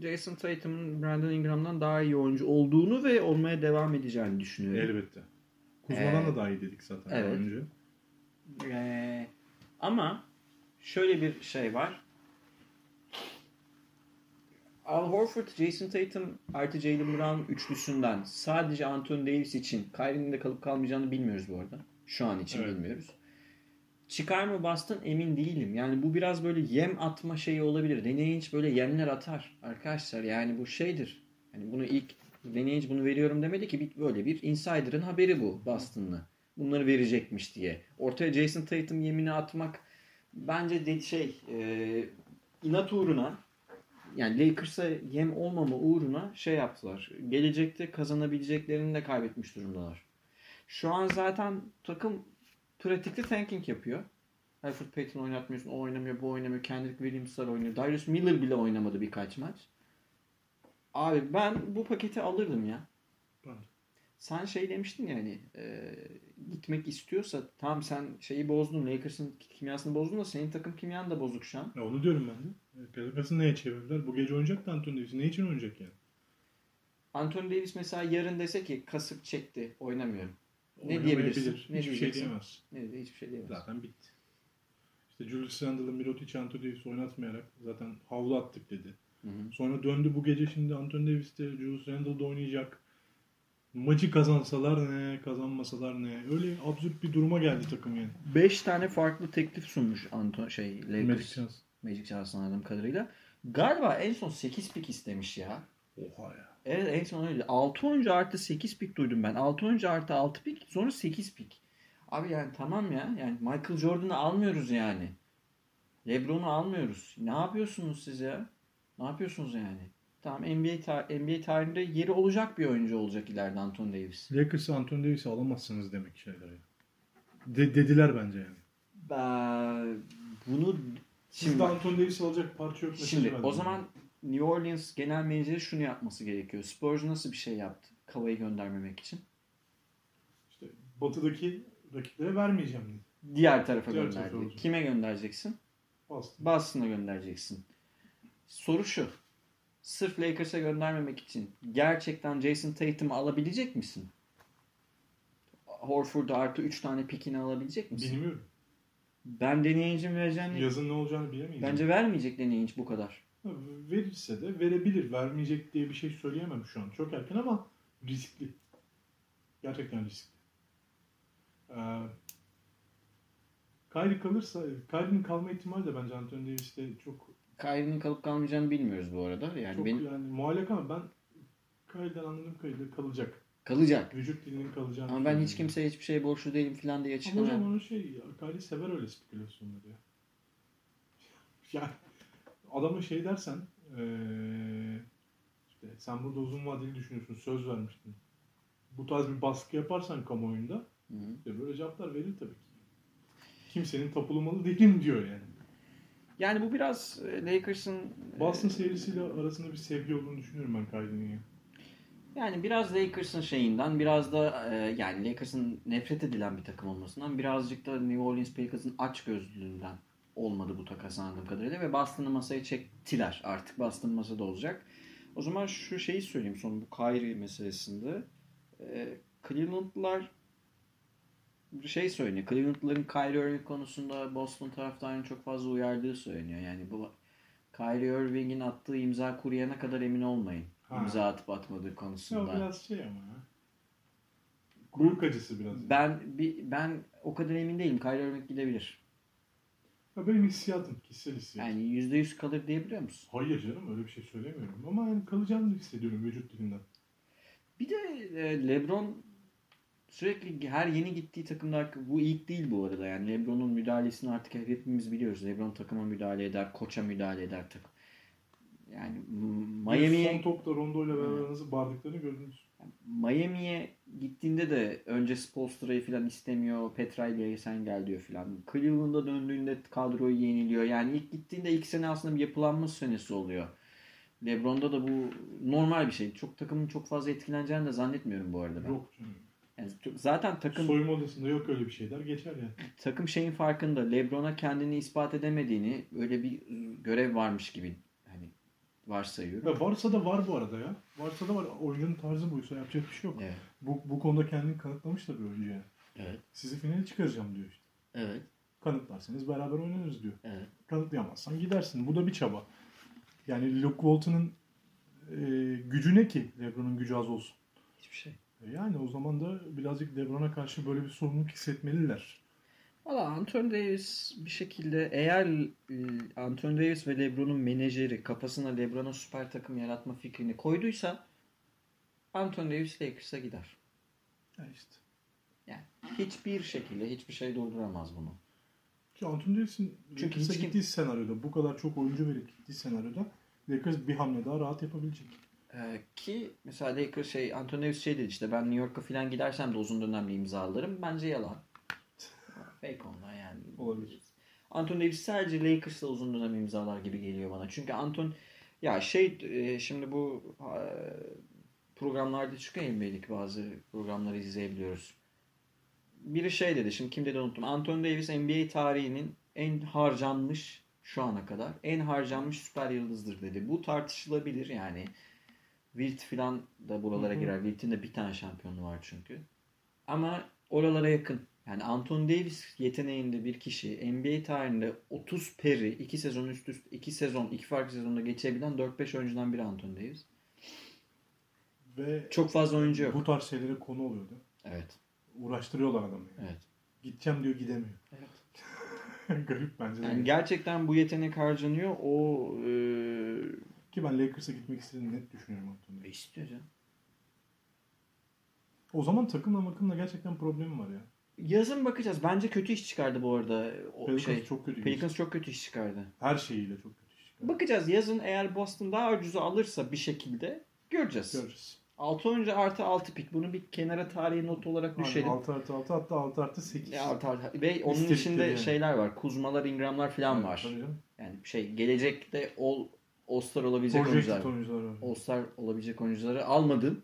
Jason Tatum'un Brandon Ingram'dan daha iyi oyuncu olduğunu ve olmaya devam edeceğini düşünüyorum. Elbette. Kuzma'dan Ee, da daha iyi dedik zaten evet. önce. Ee, ama şöyle bir şey var. Al Horford, Jason Tatum artı Jalen Brown üçlüsünden sadece Anthony Davis için Kyrie'nin de kalıp kalmayacağını bilmiyoruz bu arada. Şu an için Evet. bilmiyoruz. Çıkar mı Boston emin değilim. Yani bu biraz böyle yem atma şeyi olabilir. Danny böyle yemler atar arkadaşlar. Yani bu şeydir. Yani bunu ilk Danny Ainge bunu veriyorum demedi ki böyle bir insider'ın haberi bu Boston'lı. Bunları verecekmiş diye. Ortaya Jason Tatum yemini atmak bence de şey e, inat uğruna yani Lakers'a yem olmama uğruna şey yaptılar. Gelecekte kazanabileceklerini de kaybetmiş durumdalar. Şu an zaten takım pratikte tanking yapıyor. Alfred Payton oynatmıyorsun. O oynamıyor, bu oynamıyor. Kendrick Williams'lar oynuyor. Darius Miller bile oynamadı birkaç maç. Abi ben bu paketi alırdım ya. De. Sen şey demiştin ya hani e, gitmek istiyorsa tamam sen şeyi bozdun. Lakers'ın kimyasını bozdun da senin takım kimyan da bozuk şu an. Ya onu diyorum ben de. Pelicans neye çevirdiler? Bu gece oynayacak da Anthony Davis. Ne için oynayacak yani? Anthony Davis mesela yarın dese ki kasık çekti oynamıyorum. Ne diyebilirsin? Ne Hiçbir şey diyemez. Ne de hiçbir şey diyemez. Zaten bitti. İşte Julius Randle'ı Mirotic Anthony Davis oynatmayarak zaten havlu attık dedi. Hı hı. Sonra döndü bu gece şimdi Anthony Davis de Julius Randle'da oynayacak. Maçı kazansalar ne, kazanmasalar ne. Öyle absürt bir duruma geldi takım yani. 5 tane farklı teklif sunmuş Anton şey Lakers. Magic Chance. Magic Johnson anladığım kadarıyla. Galiba en son 8 pik istemiş ya. Oha ya. Evet en son öyle. 6 oyuncu artı 8 pik duydum ben. 6 oyuncu artı 6 pik sonra 8 pik. Abi yani tamam ya. Yani Michael Jordan'ı almıyoruz yani. LeBron'u almıyoruz. Ne yapıyorsunuz siz ya? Ne yapıyorsunuz yani? Tamam NBA, ta- NBA tarihinde yeri olacak bir oyuncu olacak ileride Anthony Davis. Lakers'ı Anthony Davis'i alamazsınız demek şeyler ya. De- dediler bence yani. Ben bunu Sizde Şimdi- Anthony Davis alacak parça yok. Şimdi o zaman New Orleans genel menajeri şunu yapması gerekiyor. Spurs nasıl bir şey yaptı? Kavayı göndermemek için. İşte batıdaki rakiplere vermeyeceğim dedi. Diğer tarafa Diğer gönderdi. tarafa. Kime göndereceksin? Boston. Boston'a göndereceksin. Soru şu. Sırf Lakers'a göndermemek için gerçekten Jason Tatum'u alabilecek misin? Horford'u artı 3 tane pikini alabilecek misin? Bilmiyorum. Ben deneyicim vereceğini Yazın ne olacağını bilemeyiz. bence vermeyecek deneyici bu kadar. Verirse de verebilir. Vermeyecek diye bir şey söyleyemem şu an. Çok erken ama riskli. Gerçekten riskli. Ee, Kyrie kalırsa, Kyrie'nin kalma ihtimali de bence Anthony Davis'te çok Kyrie'nin kalıp kalmayacağını bilmiyoruz bu arada. Yani çok benim yani muallak ama ben Kyrie'den anladığım kadarıyla kalacak. Kalacak. Vücut dilinin kalacağını Ama ben hiç kimseye hiçbir şey borçlu değilim falan diye Ama açıklama. hocam onun şey, ya, Kyrie sever öyle spekülasyonları ya. Yani adama şey dersen, eee, işte sen burada uzun vadeli düşünüyorsun, söz vermiştin. Bu tarz bir baskı yaparsan kamuoyunda, Hı hı. işte böyle cevaplar verir tabii ki. Kimsenin tapulu malı değilim diyor yani. Yani bu biraz Lakers'ın Boston serisiyle arasında bir sevgi olduğunu düşünüyorum ben Kyrie'nin ya. Yani biraz Lakers'ın şeyinden biraz da e, yani Lakers'ın nefret edilen bir takım olmasından birazcık da New Orleans Pelicans'ın aç gözlülüğünden olmadı bu takas anladığım kadarıyla ve Boston'ı masaya çektiler artık Boston masada olacak. O zaman şu şeyi söyleyeyim son bu Kyrie meselesinde. E, Cleveland'lar şey söyleniyor. Cleveland'ların Kyrie Irving konusunda Boston taraftarının çok fazla uyardığı söyleniyor. Yani bu Kyrie Irving'in attığı imza kuruyana kadar emin olmayın. Ha. İmza atıp atmadığı Ya konusunda. biraz şey ama ya. Kuyruk acısı biraz. Ben bir ben o kadar emin değilim. Kyrie Irving gidebilir. Ya benim hissiyatım, kişisel hissiyatım. Yani %100 kalır diyebiliyor musun? Hayır canım öyle bir şey söylemiyorum. Ama yani kalacağını hissediyorum vücut dilinden. Bir de e, LeBron sürekli her yeni gittiği takımlar bu ilk değil bu arada. Yani LeBron'un müdahalesini artık hepimiz biliyoruz. LeBron takıma müdahale eder, koça müdahale eder takım. Yani Miami'ye... Son topta Rondo ile beraber nasıl bağırdıklarını gördünüz. Miami'ye gittiğinde de önce Spolstra'yı falan istemiyor. Petralia'ya sen gel diyor falan. Cleveland'a döndüğünde kadroyu yeniliyor. Yani ilk gittiğinde ilk sene aslında bir yapılanma senesi oluyor. LeBron'da da bu normal bir şey. Çok takımın çok fazla etkileneceğini de zannetmiyorum bu arada ben. Yok canım. Yani zaten takım Soyunma odasında yok öyle bir şeyler geçer yani. takım şeyin farkında. LeBron'a kendini ispat edemediğini öyle bir görev varmış gibi varsayıyorum. Ya varsa da var bu arada ya. Varsa da var. Oyuncunun tarzı buysa yapacak bir şey yok. Evet. Bu, bu konuda kendini kanıtlamış da bir oyuncu yani. Evet. Sizi finale çıkaracağım diyor işte. Evet. Kanıtlarsanız beraber oynarız diyor. Evet. Kanıtlayamazsan gidersin. Bu da bir çaba. Yani Luke Walton'ın e, gücü ne ki LeBron'un gücü az olsun? Hiçbir şey. E Yani o zaman da birazcık LeBron'a karşı böyle bir sorumluluk hissetmeliler. Valla Anthony Davis bir şekilde eğer e, Anthony Davis ve LeBron'un menajeri kafasına LeBron'a süper takım yaratma fikrini koyduysa Anthony Davis Lakers'a gider. Ya işte. Yani hiçbir şekilde hiçbir şey durduramaz bunu. Ki Anthony Davis'in Lakers'a kim- gittiği senaryoda bu kadar çok oyuncu verip gittiği senaryoda Lakers bir hamle daha rahat yapabilecek. Ee, ki mesela Lakers şey Anthony Davis şey dedi işte ben New York'a falan gidersem de uzun dönemli imza alırım. Bence yalan. Fake onlar yani. Olabilir. Anthony Davis sadece Lakers'la uzun dönem imzalar gibi geliyor bana. Çünkü Anton ya şey e, şimdi bu e, programlarda çıkıyor NBA'deki bazı programları izleyebiliyoruz. Biri şey dedi şimdi kim dedi unuttum. Anthony Davis NBA tarihinin en harcanmış şu ana kadar en harcanmış süper yıldızdır dedi. Bu tartışılabilir yani. Wilt filan da buralara Hı hı. girer. Wilt'in de bir tane şampiyonu var çünkü. Ama oralara yakın. Yani Anthony Davis yeteneğinde bir kişi NBA tarihinde 30 peri 2 sezon üst üste 2 sezon 2 farklı sezonda geçebilen 4-5 oyuncudan biri Anthony Davis. Ve Çok fazla oyuncu yok. bu tarz şeylere konu oluyordu. Evet. Uğraştırıyorlar adamı. Yani. Evet. Gideceğim diyor gidemiyor. Evet. Garip bence. Yani gerçekten bu yetenek harcanıyor. O e, Ki ben Lakers'a gitmek istediğini net düşünüyorum Anthony Davis. istiyor canım. O zaman takımla makımla gerçekten problemi var ya. Yazın bakacağız. Bence kötü iş çıkardı bu arada. O Pelicans şey. çok kötü. Pelicans çok kötü iş çıkardı. Her şeyiyle çok kötü iş çıkardı. Bakacağız yazın eğer Boston daha ucuza alırsa bir şekilde göreceğiz. Göreceğiz. 6 oyuncu artı 6 pik. Bunu bir kenara tarihi not olarak düşelim. 6 artı 6 hatta 6 artı 8. Ya artı artı. Ve onun İstedikleri içinde yani. şeyler var. Kuzmalar, Ingramlar falan var. Tabii. Yani şey gelecekte all, All-Star olabilecek oyuncular. Projected oyuncular var. All-Star olabilecek oyuncuları almadın.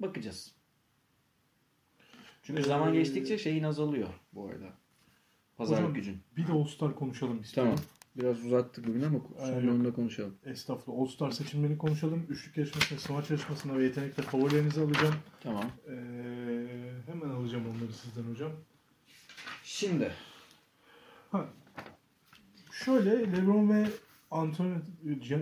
Bakacağız. Çünkü Ee, zaman geçtikçe şeyin azalıyor bu arada. Pazarlık Hocam, gücün. Bir de All-Star konuşalım istiyorum. Tamam. Biraz uzattık bugün ama sonunda konuşalım. Estağfurullah. All-Star seçimlerini konuşalım. Üçlük yarışmasında, smaç yarışmasında ve yetenekte favorilerinizi alacağım. Tamam. Ee, hemen alacağım onları sizden hocam. Şimdi. Ha. Şöyle LeBron ve Anthony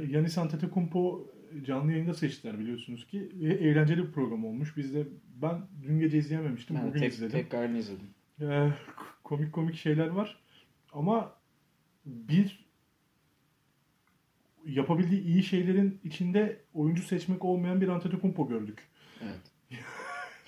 Yanis Antetokounmpo canlı yayında seçtiler biliyorsunuz ki. Ve eğlenceli bir program olmuş. Biz de ben dün gece izleyememiştim. Ben Bugün tek, izledim. tekrarını izledim. Ee, komik komik şeyler var. Ama bir yapabildiği iyi şeylerin içinde oyuncu seçmek olmayan bir Antetokounmpo gördük. Evet.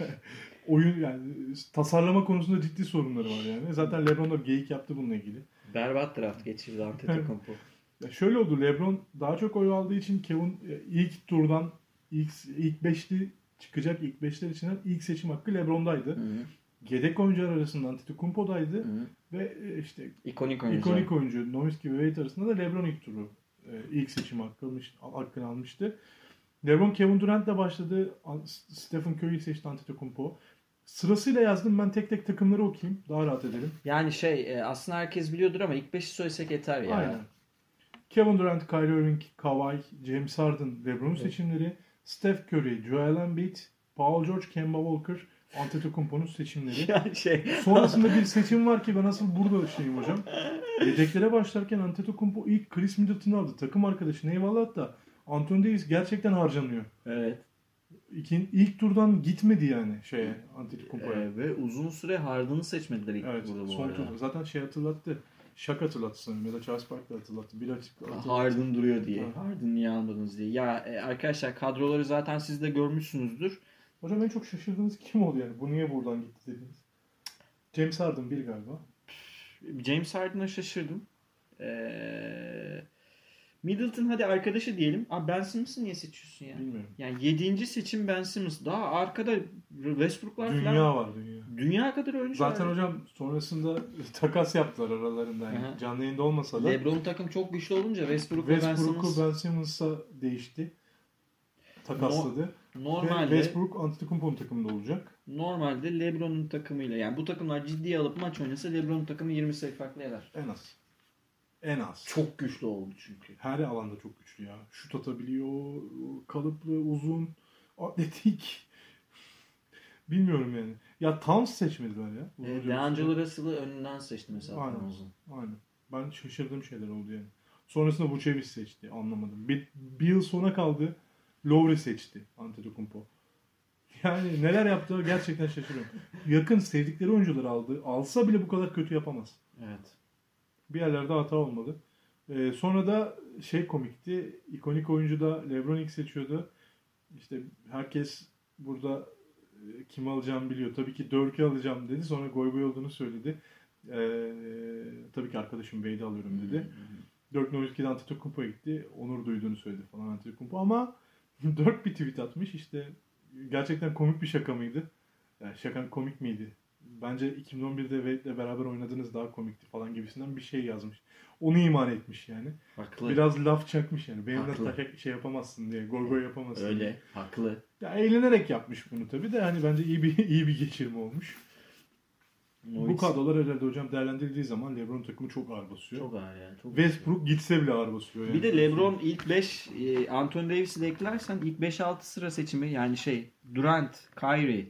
Oyun yani tasarlama konusunda ciddi sorunları var yani. Zaten LeBron da geyik yaptı bununla ilgili. Berbat draft geçirdi Antetokounmpo. Ya şöyle oldu. LeBron daha çok oy aldığı için Kevin e, ilk turdan ilk ilk beşli çıkacak ilk beşler içinden ilk seçim hakkı LeBron'daydı. Hı hı. Yedek oyuncular arasında Antetokounmpo'daydı Hı hı. ve e, işte İkonik oyuncular. ikonik oyuncu Nowitzki ve Wade arasında da LeBron ilk turu e, ilk seçim hakkı almış, hakkını almıştı. LeBron Kevin Durant'la başladı. Stephen Curry'i seçti Antetokounmpo. Sırasıyla yazdım ben tek tek takımları okuyayım. Daha rahat edelim. Yani şey aslında herkes biliyordur ama ilk 5'i söylesek yeter ya. Aynen. Kevin Durant, Kyrie Irving, Kawhi, James Harden, LeBron seçimleri, Steph Curry, Joel Embiid, Paul George, Kemba Walker, Antetokounmpo'nun seçimleri. Yani şey Sonrasında bir seçim var ki ben asıl burada şeyim hocam. Yedeklere başlarken Antetokounmpo ilk Chris Middleton'ı aldı. Takım arkadaşı eyvallah da Anthony Davis gerçekten harcanıyor. evet. İkin, ilk turdan gitmedi yani şeye Antetokounmpo'ya. E, ve uzun süre Harden'ı seçmediler ilk evet, burada bu son arada. turda. Zaten şey hatırlattı. Şak hatırlattı sanırım ya da Charles Barkley hatırlattı. Bir açık hatırlattı. Harden duruyor diye. Ha. Harden niye almadınız diye. Ya e, arkadaşlar kadroları zaten siz de görmüşsünüzdür. Hocam en çok şaşırdığınız kim oldu yani? Bu niye buradan gitti dediniz? James Harden bir galiba. James Harden'a şaşırdım. Ee, Middleton hadi arkadaşı diyelim. Abi Ben Simmons'ı niye seçiyorsun ya? Bilmiyorum. Yani 7. seçim Ben Simmons. Daha arkada Westbrook'lar falan. Dünya var dünya. Dünya kadar oyuncu Zaten var. hocam sonrasında takas yaptılar aralarında. Yani. Aha. Canlı yayında olmasa da. LeBron takım çok güçlü olunca Westbrook ve Ben Westbrook'u Simmons Ben Simmons'a değişti. Takasladı. Ve normalde Westbrook Antetokounmpo'nun takımında olacak. normalde LeBron'un takımıyla yani bu takımlar ciddiye alıp maç oynasa LeBron'un takımı 20 sayı farklı eder. En az. En az. Çok güçlü oldu çünkü. Her alanda çok güçlü ya. Şut atabiliyor, kalıplı, uzun, atletik. Bilmiyorum yani. Ya Towns seçmediler ya. E, Uzunca bir DeAngelo Russell'ı önünden seçti mesela. Aynen. Süre. Aynen. Ben şaşırdığım şeyler oldu yani. Sonrasında Vucevic seçti. Anlamadım. Bir, bir yıl sona kaldı. Lowry seçti. Antetokounmpo. Yani neler yaptı gerçekten şaşırıyorum. Yakın sevdikleri oyuncuları aldı. Alsa bile bu kadar kötü yapamaz. Evet. Bir yerlerde hata olmadı. Ee, sonra da şey komikti. İkonik oyuncu da LeBron ilk seçiyordu. İşte herkes burada e, kim alacağımı biliyor. Tabii ki Dirk'ü alacağım dedi. Sonra goy goy olduğunu söyledi. Ee, tabii ki arkadaşım Wade'i alıyorum dedi. Dirk Nowitzki'de Antetokounmpo'ya gitti. Onur duyduğunu söyledi falan Antetokounmpo. Ama Dirk bir tweet atmış. İşte gerçekten komik bir şaka mıydı? Yani şaka komik miydi? Bence 2011'de Wade'le beraber oynadığınız daha komikti falan gibisinden bir şey yazmış. Onu iman etmiş yani. Haklı. Biraz laf çakmış yani. Benimle Haklı. tak şey yapamazsın diye. Gol gol yapamazsın diye. Öyle. Haklı. Ya eğlenerek yapmış bunu tabii de hani bence iyi bir iyi bir geçirme olmuş. Bu kadrolar herhalde hocam değerlendirildiği zaman LeBron takımı çok ağır basıyor. çok ağır yani. Çok Westbrook gitse bile ağır basıyor. Yani. Bir de LeBron ilk 5 Anthony Davis'i de eklersen ilk 5-6 sıra seçimi yani şey Durant, Kyrie,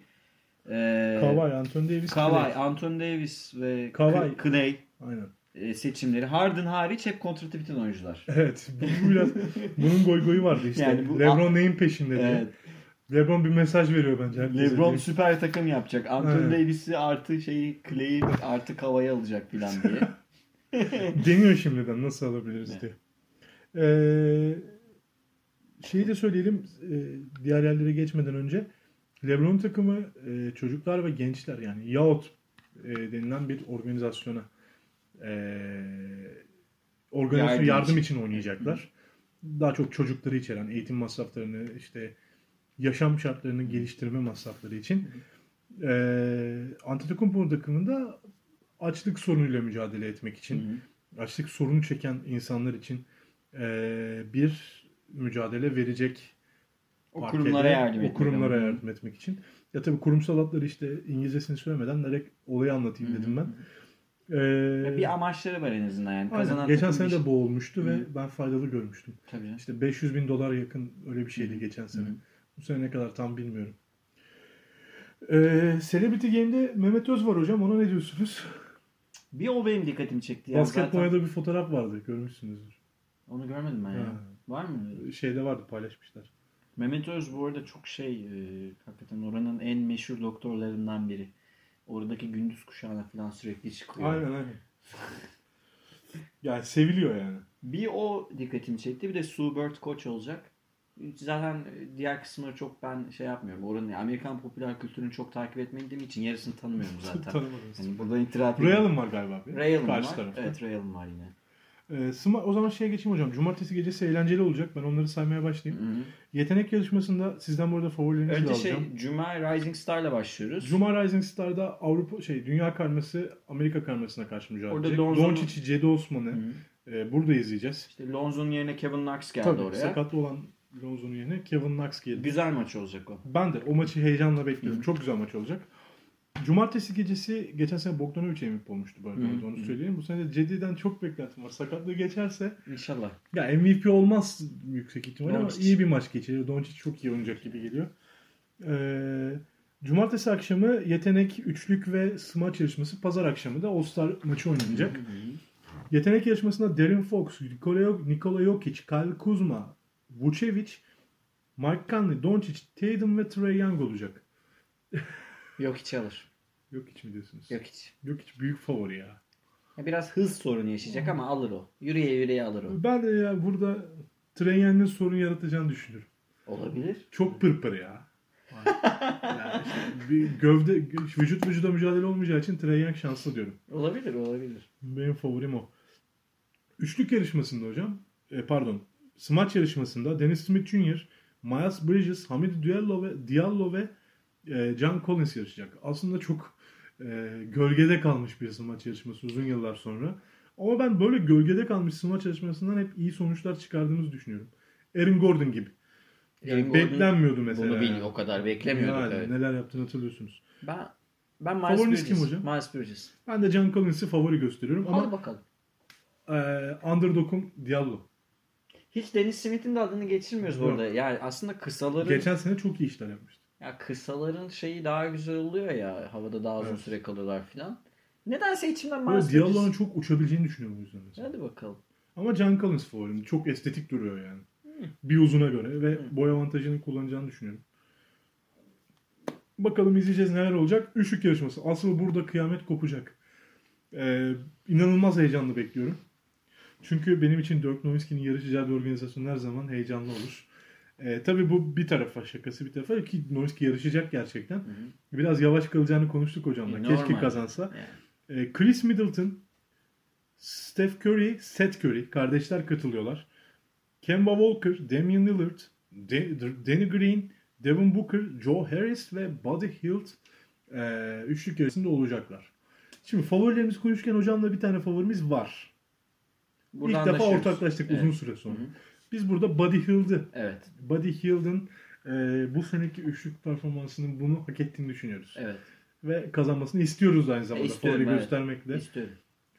e, Kawhi, Anthony Davis. Kawhi, Clay. Anthony Davis ve Kawhi. Clay Aynen. e, seçimleri. Harden hariç hep kontratı biten oyuncular. Evet. Bu biraz bunun goy goyu vardı işte. Yani bu- LeBron neyin peşinde diye. Evet. LeBron bir mesaj veriyor bence. herkese LeBron diye. süper takım yapacak. Anthony. Davis'i artı şeyi Clay'i artı Kawhi'yi alacak filan diye. Deniyor şimdiden nasıl alabiliriz Evet. diye. Ee, şeyi de söyleyelim e, diğer yerlere geçmeden önce LeBron takımı e, çocuklar ve gençler yani YAOT e, denilen bir organizasyona e, organizasyon Yardım yardım, için. için. oynayacaklar. Daha çok çocukları içeren eğitim masraflarını işte yaşam şartlarını geliştirme masrafları için e, Antetokounmpo takımında açlık sorunuyla mücadele etmek için açlık sorunu çeken insanlar için e, bir mücadele verecek o parkede, kurumlara yardım o etmek kurumlara ama. yardım etmek için. Ya tabii kurumsal adları işte İngilizcesini söylemeden direkt olayı anlatayım dedim ben. Ee, Bir amaçları var en azından yani. aynen. Kazanan Geçen sene bir- de bu olmuştu Hı. ve ben faydalı görmüştüm. Tabii. İşte 500 bin dolar yakın öyle bir şeydi Hı. geçen sene. Hı. Bu sene ne kadar tam bilmiyorum. Ee, Celebrity Game'de Mehmet Öz var hocam. Ona ne diyorsunuz? Bir o benim dikkatimi çekti. Ya. Basketbol Zaten oynadığı bir fotoğraf vardı. Görmüşsünüzdür. Onu görmedim ben ya. Ha. Var mı? Şeyde vardı paylaşmışlar. Mehmet Öz bu arada çok şey e, hakikaten oranın en meşhur doktorlarından biri. Oradaki gündüz kuşağına falan sürekli çıkıyor. Aynen aynen. yani seviliyor yani. Bir o dikkatimi çekti. Bir de Sue Bird koç olacak. Zaten diğer kısımları çok ben şey yapmıyorum. Oranın Amerikan popüler kültürünü çok takip etmediğim için yarısını tanımıyorum zaten. Tanımadım. yani buradan itiraf Rayal'ın var galiba. Rayal'ın var. tarafta. Evet Rayal'ın var yine. Ee, Sma- o zaman şeye geçeyim hocam. Cumartesi gecesi eğlenceli olacak. Ben onları saymaya başlayayım. Hı hı. Yetenek yarışmasında sizden bu arada favorilerinizi de Önce şey alacağım. Cuma Rising Star'la başlıyoruz. Cuma Rising Star'da Avrupa şey Dünya karması Amerika karmasına karşı mücadele Orada edecek. Lonzo'nun- Doncic'i, Cedi Osman'ı e, burada izleyeceğiz. İşte Lonzo'nun yerine Kevin Knox geldi Tabii oraya. sakatlı olan Lonzo'nun yerine Kevin Knox geldi. Güzel maç olacak o. Ben de o maçı heyecanla bekliyorum. Hı. Çok güzel maç olacak. Cumartesi gecesi geçen sene Bogdanovic MVP olmuştu bu arada. Hı. Onu söyleyeyim. Bu sene de Cedi'den çok beklentim var. Sakatlığı geçerse İnşallah. ya MVP olmaz yüksek ihtimal ama iyi bir maç geçirir. Doncic çok iyi oynayacak gibi geliyor. Ee, Cumartesi akşamı yetenek, üçlük ve smaç yarışması. Pazar akşamı da All-Star maçı oynanacak. Yetenek yarışmasında Darren Fox, Nikola, Nikola Jokic, Kyle Kuzma, Vucevic, Mike Conley, Doncic, Tatum ve Trae Young olacak. Yok hiç alır. Yok hiç mi diyorsunuz? Yok hiç. Yok hiç büyük favori ya. Ya biraz hız sorunu yaşayacak ama alır o. Yürüye yürüye alır o. Ben de ya burada Young'ın sorun yaratacağını düşünüyorum. Olabilir. Çok pırpır ya. yani işte bir gövde, vücut vücuda mücadele olmayacağı için Trae Young şanslı diyorum. Olabilir olabilir. Benim favorim o. Üçlük yarışmasında hocam e, pardon smaç yarışmasında Dennis Smith Jr., Miles Bridges, Hamid Diallo ve Diallo ve e, John Collins yarışacak. Aslında çok e, gölgede kalmış bir smaç yarışması uzun yıllar sonra. Ama ben böyle gölgede kalmış smaç yarışmasından hep iyi sonuçlar çıkardığımızı düşünüyorum. Aaron Gordon gibi. Yani Aaron Gordon beklenmiyordu mesela. Bunu bil, o kadar beklemiyorduk. Yani evet. neler yaptığını hatırlıyorsunuz. Ben ben Miles Favoriniz Bridges. kim hocam? Miles Bridges. Ben de John Collins'i favori gösteriyorum Ama ama bakalım. e, underdog'um Diallo. Hiç Dennis Smith'in de adını geçirmiyoruz Yok. burada. Yani aslında kısaların Geçen sene çok iyi işler yapmıştı. Ya kısaların şeyi daha güzel oluyor ya. Havada daha uzun Evet. süre kalıyorlar filan. Nedense içimden Miles Bridges. çok uçabileceğini düşünüyorum o yüzden mesela. Hadi bakalım. Ama John Collins favorim. Çok estetik duruyor yani. Bir uzuna göre ve Hı. boy avantajını kullanacağını düşünüyorum. Bakalım izleyeceğiz neler olacak. Üçlük yarışması. Asıl burada kıyamet kopacak. Ee, inanılmaz heyecanlı bekliyorum. Çünkü benim için Dirk Nowitzki'nin yarışacağı bir organizasyon her zaman heyecanlı olur. Ee, tabii bu bir tarafa şakası bir tarafa ki Nowitzki yarışacak gerçekten. Hı hı. Biraz yavaş kalacağını konuştuk hocamla. E, Keşke normal. kazansa. Yani. Ee, Chris Middleton, Steph Curry, Seth Curry kardeşler katılıyorlar. Kemba Walker, Damian Lillard, De- Danny Green, Devin Booker, Joe Harris ve Buddy Hield e, üçlük yarısında olacaklar. Şimdi favorilerimiz konuşurken hocamla bir tane favorimiz var. Burada İlk defa ortaklaştık Evet. uzun süre sonra. Hı hı. Biz burada Buddy Hield'ı, Evet. Buddy Hield'ın e, bu seneki üçlük performansının bunu hak ettiğini düşünüyoruz. Evet. Ve kazanmasını istiyoruz aynı zamanda. istiyorum, favori evet. göstermekle. İstiyorum.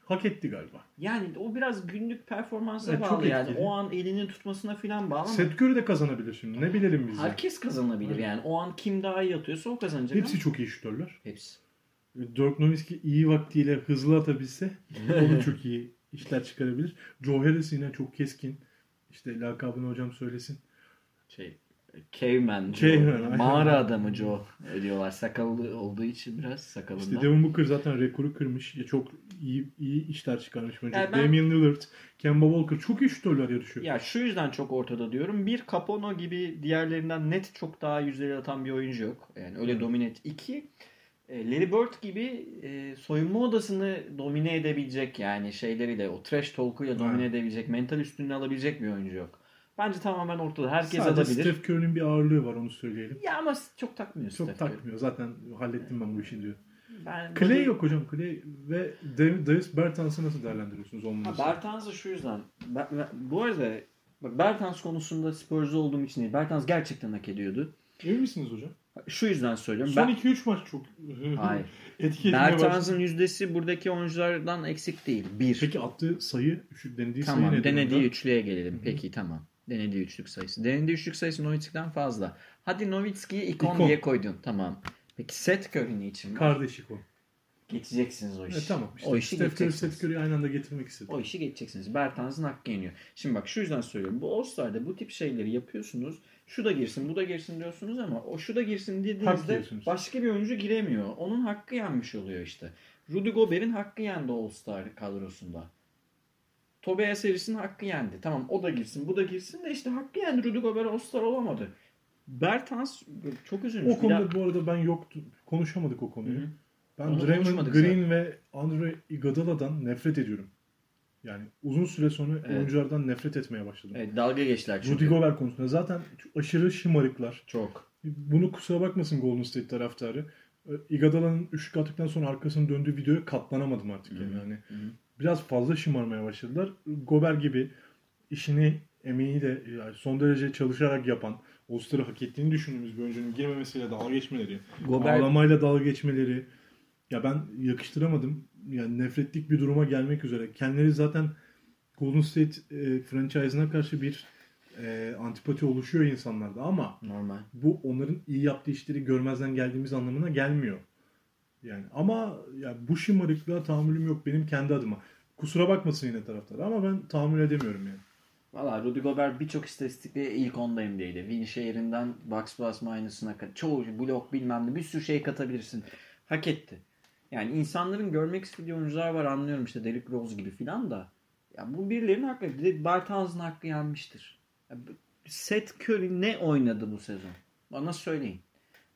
Hak etti galiba. Yani o biraz günlük performansa çok bağlı yani. etkili. O an elinin tutmasına falan bağlı Seth Curry de kazanabilir şimdi. Ne bilelim biz. herkes kazanabilir Evet. yani. O an kim daha iyi atıyorsa o kazanacak. Hepsi ama- çok iyi şutörler. Hepsi. Dirk Nowitzki iyi vaktiyle hızlı atabilse o da çok iyi işler çıkarabilir. Joe Harris yine çok keskin. İşte lakabını hocam söylesin. Şey Caveman Joe. Caveman. Mağara adamı Joe diyorlar. Sakallı olduğu için biraz sakalından. İşte Devin Booker zaten rekoru kırmış. Ya Çok iyi iyi işler çıkarmış bence. Yani ben- Damian Lillard, Kemba Walker çok iyi şutörler yarışıyor. Ya şu yüzden çok ortada diyorum. Bir Capono gibi diğerlerinden net çok daha yüzleri atan bir oyuncu yok. Yani öyle Evet. domine et. İki Larry Bird gibi e, soyunma odasını domine edebilecek yani şeyleriyle o trash talk'uyla domine Evet. edebilecek, mental üstünlüğü alabilecek bir oyuncu yok. Bence tamamen ortada. Herkes Sadece alabilir. Steph Curry'nin bir ağırlığı var onu söyleyelim. Ya ama çok takmıyor Çok Steph takmıyor. Zaten hallettim ben bu işi diyor. Ben Clay böyle- yok hocam. Clay ve Dav- Davis Bertans'ı nasıl değerlendiriyorsunuz Ha? Bertans'ı şu yüzden. Ben- ben- bu arada bak Bertans konusunda Spurs'da olduğum için değil. Bertans gerçekten hak ediyordu. Emin misiniz hocam? Şu yüzden söylüyorum. Son Ben, 2-3 maç çok Hayır. etki yüzdesi buradaki oyunculardan eksik değil. Bir. Peki attığı sayı, şu denediği tamam. sayı nedir? denediği onda? üçlüye gelelim. Peki tamam. Denediği üçlük sayısı. Denediği üçlük sayısı Nowitzki'den fazla. Hadi Nowitzki'yi ikon, İkon. diye koydun. Tamam. Peki Seth Curry niçin? var? Kardeşi o. Geçeceksiniz o işi. E, tamam. İşte o işi Steph Curry. Seth Curry'i aynı anda getirmek istedi. O işi geçeceksiniz. Bertans'ın hakkı yeniyor. Şimdi bak şu yüzden söylüyorum. Bu All-Star'da bu tip şeyleri yapıyorsunuz. Şu da girsin, bu da girsin diyorsunuz ama o şu da girsin dediğinizde başka bir oyuncu giremiyor. Onun hakkı yenmiş oluyor işte. Rudy Gobert'in hakkı yendi All-Star kadrosunda. Tobias Harris'in hakkı yendi. Tamam o da girsin, bu da girsin de işte hakkı yendi. Rudy Gobert All-Star olamadı. Bertans çok üzülmüş. O konuda bu arada ben yoktu. Konuşamadık o konuyu. Hı hı. Ben Draymond Green ve Andre Iguodala'dan nefret ediyorum. Yani uzun süre sonra Evet. oyunculardan nefret etmeye başladım. Evet, dalga geçtiler çünkü. Rudy Gobert konusunda zaten aşırı şımarıklar. Çok. Bunu kusura bakmasın Golden State taraftarı. Iguodala'nın üçlük attıktan sonra arkasını döndüğü videoya katlanamadım artık yani. Hı hı. Yani Hı hı. biraz fazla şımarmaya başladılar. Gobert gibi işini, emeğini de yani son derece çalışarak yapan, All-Star'ı hak ettiğini düşündüğümüz bir oyuncunun girmemesiyle dalga geçmeleri, Gobert ağlamayla dalga geçmeleri ya ben yakıştıramadım. Yani nefretlik bir duruma gelmek üzere. Kendileri zaten Golden State e, franchise'ına karşı bir e, antipati oluşuyor insanlarda ama normal. bu onların iyi yaptığı işleri görmezden geldiğimiz anlamına gelmiyor. Yani ama ya bu şımarıklığa tahammülüm yok benim kendi adıma. Kusura bakmasın yine taraftar ama ben tahammül edemiyorum yani. Valla Rudy Gobert birçok istatistikte ilk onda NBA'de. Win share'inden box plus minus'ına kadar. Çoğu blok bilmem ne bir sürü şey katabilirsin. Hak etti. Yani insanların görmek istediği oyuncular var anlıyorum işte Derrick Rose gibi filan da. Ya bu birilerinin hakkı. Bir de Bertans'ın hakkı yenmiştir. Ya Seth Curry ne oynadı bu sezon? Bana söyleyin.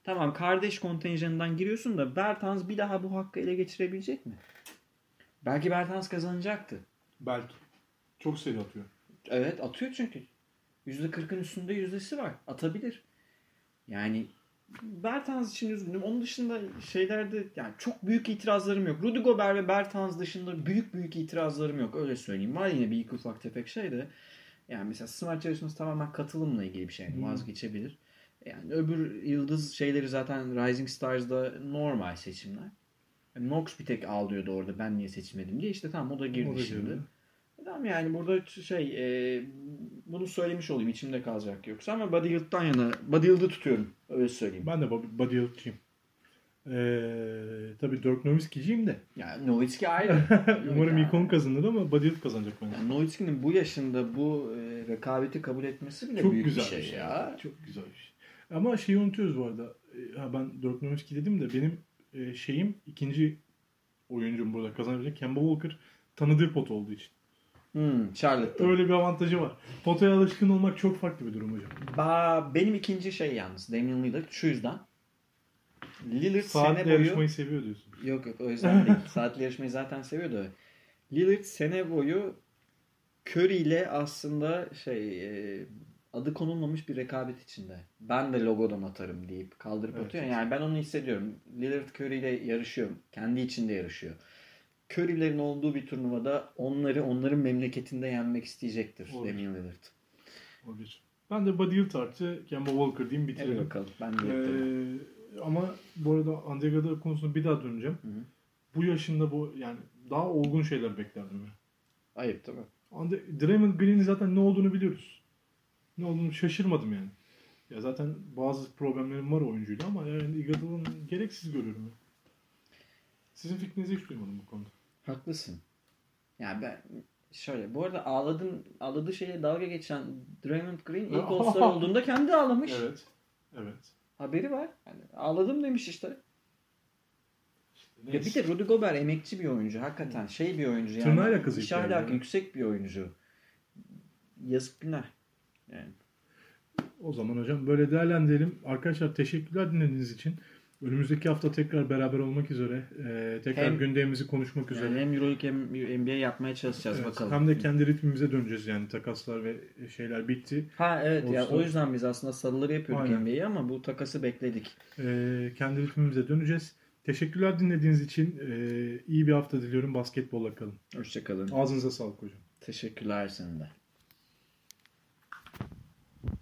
Tamam kardeş kontenjanından giriyorsun da Bertans bir daha bu hakkı ele geçirebilecek mi? Belki Bertans kazanacaktı. Belki. Çok seri atıyor. Evet atıyor çünkü. %40'ın üstünde yüzdesi var. Atabilir. Yani Bertans için üzgünüm. Onun dışında şeylerde yani çok büyük itirazlarım yok. Rudy Gobert ve Bertans dışında büyük büyük itirazlarım yok. Öyle söyleyeyim. Var yine bir iki ufak tefek şey de. Yani mesela smart yarışması tamamen katılımla ilgili bir şey. Yani vazgeçebilir. Yani öbür yıldız şeyleri zaten Rising Stars'da normal seçimler. Yani Knox bir tek ağlıyordu orada ben niye seçmedim diye. İşte tamam o da girdi O da şimdi. girdi. Tamam yani burada şey e, bunu söylemiş olayım içimde kalacak yoksa ama Buddy Hield'dan yana Buddy Hield'ı tutuyorum öyle söyleyeyim. Ben de Buddy Hield'cıyım. Ee, tabii Dirk Nowitzki'ciyim de. Yani Nowitzki ayrı. Umarım Yani- 10 kazanır ama Buddy Hield kazanacak bence. Yani Nowitzki'nin bu yaşında bu e, rekabeti kabul etmesi bile Çok büyük güzel bir şey, ya. Çok güzel bir şey. Ama şeyi unutuyoruz bu arada. Ha ben Dirk Nowitzki dedim de benim e, şeyim ikinci oyuncum burada kazanabilecek Kemba Walker tanıdığı pot olduğu için. Hmm, Charlotte. Öyle bir avantajı var. Potaya alışkın olmak çok farklı bir durum hocam. Ba benim ikinci şey yalnız Damian Lillard şu yüzden. Lillard Saatle sene boyu yarışmayı seviyor diyorsun. Yok yok o yüzden değil. Saatli yarışmayı zaten seviyordu. Lillard sene boyu Curry ile aslında şey e, adı konulmamış bir rekabet içinde. Ben de logodan atarım deyip kaldırıp Evet, atıyor. Yani ben onu hissediyorum. Lillard Curry ile yarışıyor. Kendi içinde yarışıyor. Curry'lerin olduğu bir turnuvada onları onların memleketinde yenmek isteyecektir Olur. Damian Lillard. O bir. Ben de Buddy Hield artı Kemba Walker diyeyim bitirelim. bakalım. Ben de. Ee, ama bu arada Andre Iguodala konusunda bir daha döneceğim. Hı hı. Bu yaşında bu yani daha olgun şeyler beklerdim ben. Ayıp değil mi? Andre, Draymond Green'in zaten ne olduğunu biliyoruz. Ne olduğunu şaşırmadım yani. Ya zaten bazı problemlerim var oyuncuyla ama yani Iguodala'nın gereksiz görüyorum. ben. Sizin fikrinizi hiç duymadım bu konuda. Haklısın. Yani ben şöyle bu arada ağladım ağladığı şeye dalga geçen Draymond Green ilk All-Star olduğunda kendi ağlamış. Evet. Evet. Haberi var. Yani ağladım demiş işte. Ya bir de Rudy Gobert emekçi bir oyuncu. Hakikaten şey bir oyuncu. Yani Tırnağıyla kazıyıp İş yani. yüksek bir oyuncu. Yazık günah. Yani. O zaman hocam böyle değerlendirelim. Arkadaşlar teşekkürler dinlediğiniz için. Önümüzdeki hafta tekrar beraber olmak üzere. Ee, tekrar Hem- gündemimizi konuşmak üzere. Yani hem Euroleague hem NBA yapmaya çalışacağız Evet, bakalım. Hem de kendi ritmimize döneceğiz yani takaslar ve şeyler bitti. Ha evet ya o yüzden biz aslında salıları yapıyorduk Aynen. NBA'yi ama bu takası bekledik. Ee, kendi ritmimize döneceğiz. Teşekkürler dinlediğiniz için. Ee, iyi bir hafta diliyorum. Basketbolla kalın. Hoşçakalın. Ağzınıza sağlık hocam. Teşekkürler senin de.